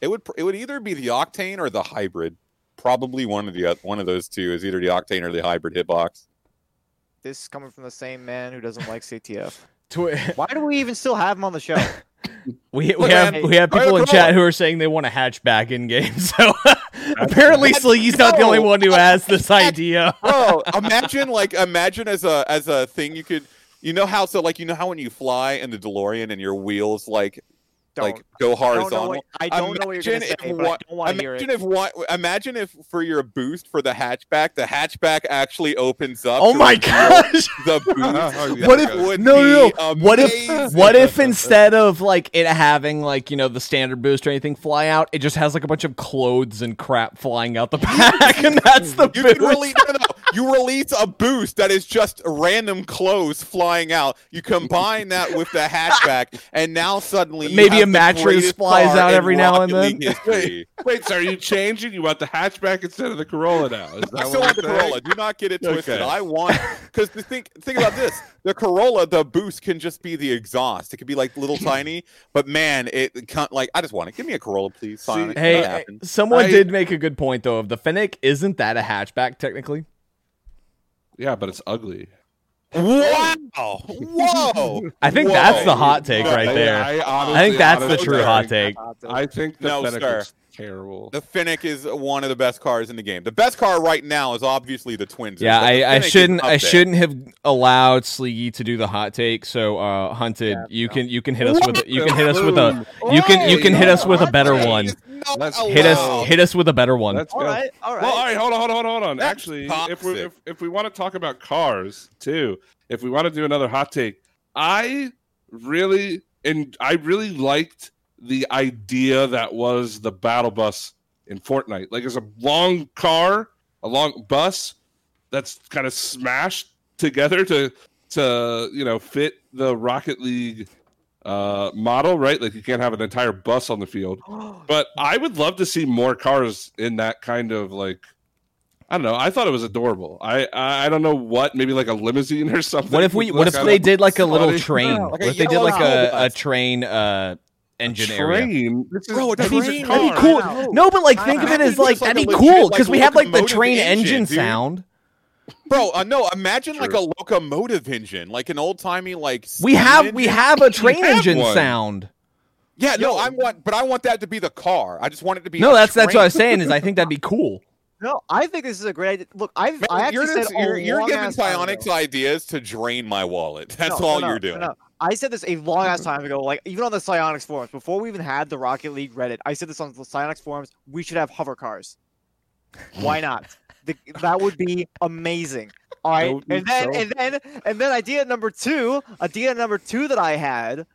it would, it would either be the Octane or the hybrid. Probably one of the oth- one of those two is either the Octane or the hybrid hitbox. This is coming from the same man who doesn't like CTF. Twi- Why do we even still have him on the show? we we Look, have we have people in chat who are saying they want a hatchback in game. So apparently, Sleegy's not the only one who has this idea. Bro, imagine like imagine as a as a thing you could. You know how so like you know how when you fly in the DeLorean and your wheels like Don't. like go I don't know horizontal. what, I don't know what you're gonna say, if but I don't want to hear Imagine it. if one, imagine if for your boost for the hatchback, the hatchback actually opens up. Oh my gosh! The boost. Oh, oh, yeah, What if would no no no? What if what if instead of like it having like you know the standard boost or anything fly out, it just has like a bunch of clothes and crap flying out the back, and that's the You boost. can release, no, no, no. You release a boost that is just random clothes flying out. You combine that with the hatchback, and now suddenly Maybe a the mattress flies out every now and then. League history. Wait, so are you changing? You want the hatchback instead of the Corolla now? Is that I still want the saying? Corolla. Do not get it twisted. Okay. I want because think think about this: the Corolla, the boost can just be the exhaust. It could be like little tiny, but man, it can't like. I just want it. Give me a Corolla, please. See, Hey, hey, uh, someone I- did make a good point though. Of the Fennec, isn't that a hatchback technically? Yeah, but it's ugly. Wow! Whoa! I think Whoa. that's the hot take right there. I, I honestly, think that's the honestly true think- hot take. I think the No, Fennec sir. Is terrible. The Fennec is one of the best cars in the game. The best car right now is obviously the Twins. Yeah, I, I shouldn't I shouldn't have allowed Sleegy to do the hot take. So uh hunted, Yeah, you no. can you can hit us with you can hit us with a you can you can hit us with a better one. Let's Hit us hit us with a better one. Let's go. right, all right. Well, all right, hold on, hold on, hold on, hold on. That's Actually, if we if, if we want to talk about cars too, if we want to do another hot take, I really and I really liked the idea that was the battle bus in Fortnite. Like it's a long car, a long bus that's kind of smashed together to to you know fit the Rocket League uh model, right? Like you can't have an entire bus on the field. But I would love to see more cars in that kind of like I don't know. I thought it was adorable. I I, I don't know what, maybe like a limousine or something. What if we what if they did like a little funny. train? Yeah, like what if they did like a, a train uh engine train? This Bro, this that'd be- that'd be cool. Wow. No, but like I think of it as like like that'd be legit, cool like, because we have like the train engine, engine sound. Bro, uh, no, imagine like a locomotive engine, like an old timey like. We steam have we have a train have engine one. sound. Yeah, no, Yo. I want, but I want that to be the car. I just want it to be. No, a that's that's what I train. was saying is I think that'd be cool. No, I think this is a great idea. Look, I've Man, I actually you're, said just, a you're, you're giving long-ass Psyonix ideas to drain my wallet. That's No, all no, you're no, doing. no. I said this a long ass time ago, like even on the Psyonix forums, before we even had the Rocket League Reddit. I said this on the Psyonix forums. We should have hover cars. Why not? The, that would be amazing. All right, and then so- and then and then idea number two, idea number two that I had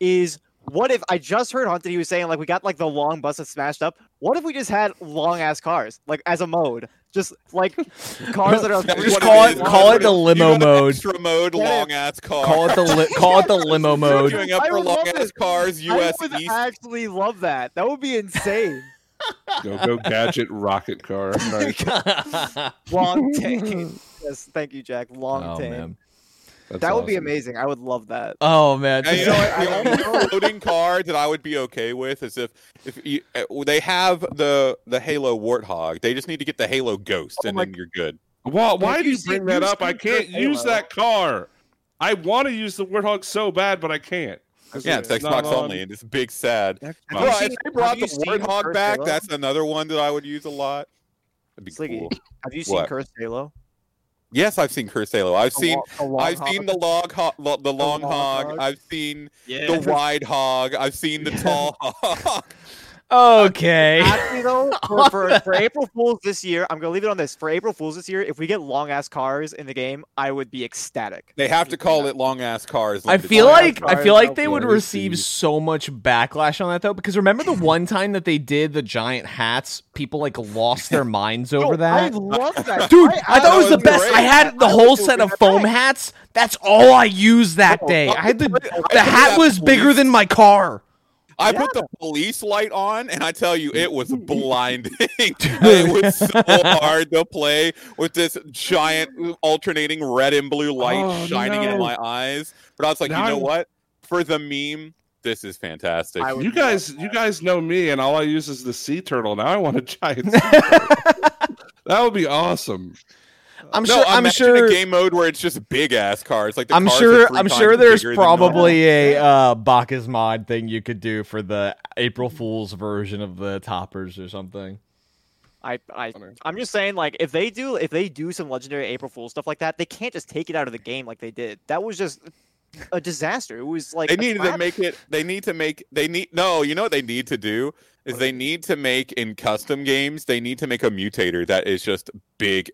is what if I just heard Hunted? He was saying like we got like the long bus that's smashed up. What if we just had long ass cars like as a mode, just like cars that are That's Just call is. it- call it the limo mode. Extra mode, Yeah. long ass car. Call it the li- call it the limo mode. Queuing up for long ass this. cars, I U.S. would East. actually love that. That would be insane. Go go gadget rocket car. Nice. Long take. Yes, thank you, Jack. Long Oh tame. man. That's That would be amazing. I would love that. Oh man. And you know what? The only floating card that I would be okay with is if if you, uh, they have the the Halo Warthog. They just need to get the Halo Ghost, Oh and my- then you're good. Well, why Have do you you bring that up? I can't Halo. use that car. I want to use the Warthog so bad, but I can't. Yeah, it's not Xbox on- only, and it's big sad. Have Well, seen- if they brought the Warthog back, Halo? that's another one that I would use a lot. That'd be Sleegy, cool. Have you seen What? Cursed Halo? Yes, I've seen Cursed Halo. I've The seen lo- the long I've hog? seen the log ho- lo- the long long hog. hog. I've seen Yeah. the wide hog. I've seen the tall hog. Okay. Actually, though, for, for, for April Fools this year, I'm gonna leave it on this. For April Fools this year, if we get long ass cars in the game, I would be ecstatic. They have to call it long ass cars. I feel time. like I feel like they would receive so much backlash on that though because remember the one time that they did the giant hats people like lost their minds over Yo, I that love that, Dude, I, I thought it was the was best. great. I had the I whole set of foam hats. That's all I used that day. I had the the hat was bigger than my car. I put the police light on, and I tell you, it was blinding. it was so hard to play with this giant alternating red and blue light Oh, shining no. in my eyes. But I was like, Now you know I'm- what? For the meme, this is fantastic. You guys, you guys know me, and all I use is the sea turtle. Now I want a giant. sea turtle. that would be awesome. I'm no, sure. I'm imagine sure. a game mode where it's just big ass cars. Like the I'm cars sure. I'm sure there's bigger than normal. probably a uh, BakkesMod thing you could do for the April Fool's version of the toppers or something. I, I, I'm just saying, like, if they do, if they do some legendary April Fool stuff like that, they can't just take it out of the game like they did. That was just a disaster. It was like they a needed to make it they need to make they need no you know what they need to do is they need to make in custom games they need to make a mutator that is just big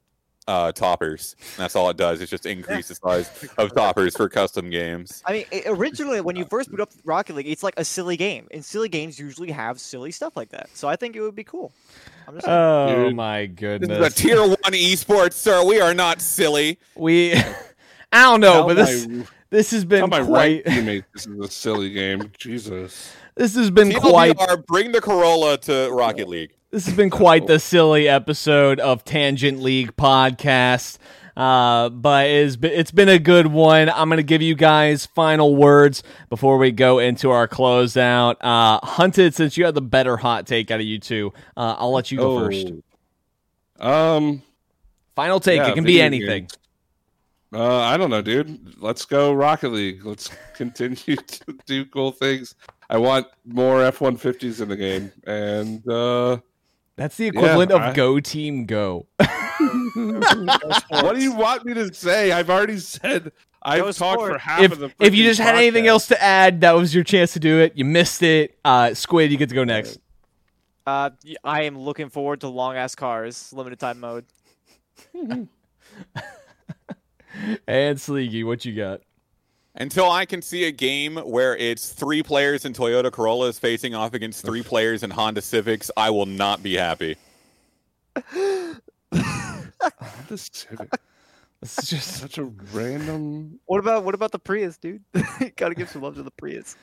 uh toppers that's all it does it's just increase the size of toppers for custom games I mean, originally when you first boot up Rocket League, it's like a silly game, and silly games usually have silly stuff like that. So I think it would be cool. I'm just. Oh Dude. my this goodness. is a tier one esports sir we are not silly we. I don't know, but this my, this has been my quite. right teammate this is a silly game. Jesus. This has been TLDR, quite. bring the corolla to rocket league This has been quite the silly episode of Tangent League podcast. Uh, but it's been, it's been a good one. I'm gonna give you guys final words before we go into our closeout. Uh, Hunted, since you had the better hot take out of you two, uh, I'll let you go first. Oh. Um. Final take. yeah, it can be anything. Uh, I don't know, dude. Let's go Rocket League. Let's continue to do cool things. I want more F one fifties in the game, and uh, That's the equivalent of I- Go Team Go. what do you want me to say? I've already said I've Go talked sport. for half if of the. if you freaking just had anything else to add, that was your chance to do it. You missed it. Uh, Squid, you get to go next. Uh, y- I am looking forward to long ass cars, limited time mode. And Sleegy, what you got? Until I can see a game where it's three players in Toyota Corollas facing off against three players in Honda Civics, I will not be happy. The Civic. This is just Such a random. What about what about the Prius, dude? Gotta give some love to the Prius.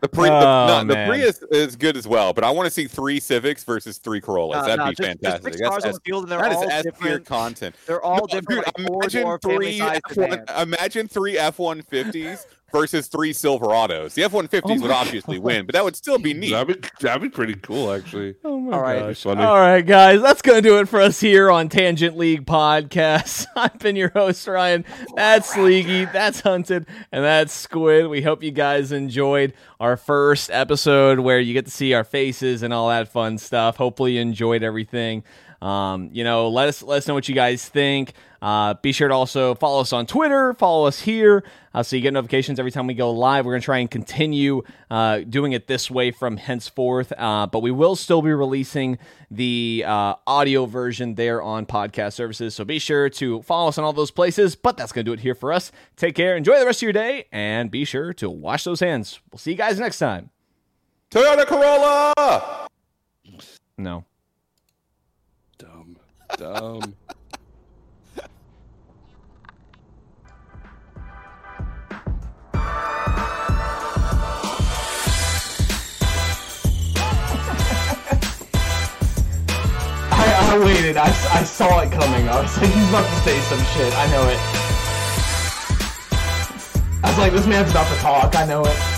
The, Pri- Oh, the, no, the. Prius is good as well, but I want to see three Civics versus three Corollas. Nah, That'd nah, be just- just fantastic. six That's cars on the field, and they're that is all S tier different. content. They're all No, different. dude, like imagine three F1, sedans. imagine three F one fifties versus three Silverados. The F one fifties Oh would my obviously win, but that would still be neat. That'd be that'd be pretty cool, actually. Oh my All right. gosh. Funny. All right, guys, that's going to do it for us here on Tangent League Podcast. I've been your host, Ryan. That's Sleegy, that's Hunted, and that's Squid. We hope you guys enjoyed our first episode where you get to see our faces and all that fun stuff. Hopefully, you enjoyed everything. Um, you know, let us let us know what you guys think. Uh, be sure to also follow us on Twitter, follow us here, uh, so you get notifications every time we go live. We're gonna try and continue uh, doing it this way from henceforth, uh, but we will still be releasing the uh, audio version there on podcast services. So be sure to follow us on all those places. But that's gonna do it here for us. Take care, enjoy the rest of your day, and be sure to wash those hands. We'll see you guys next time. Toyota Corolla. No. Dumb. I, waited. I, I saw it coming. I was like, he's about to say some shit. I know it. I was like, this man's about to talk. I know it.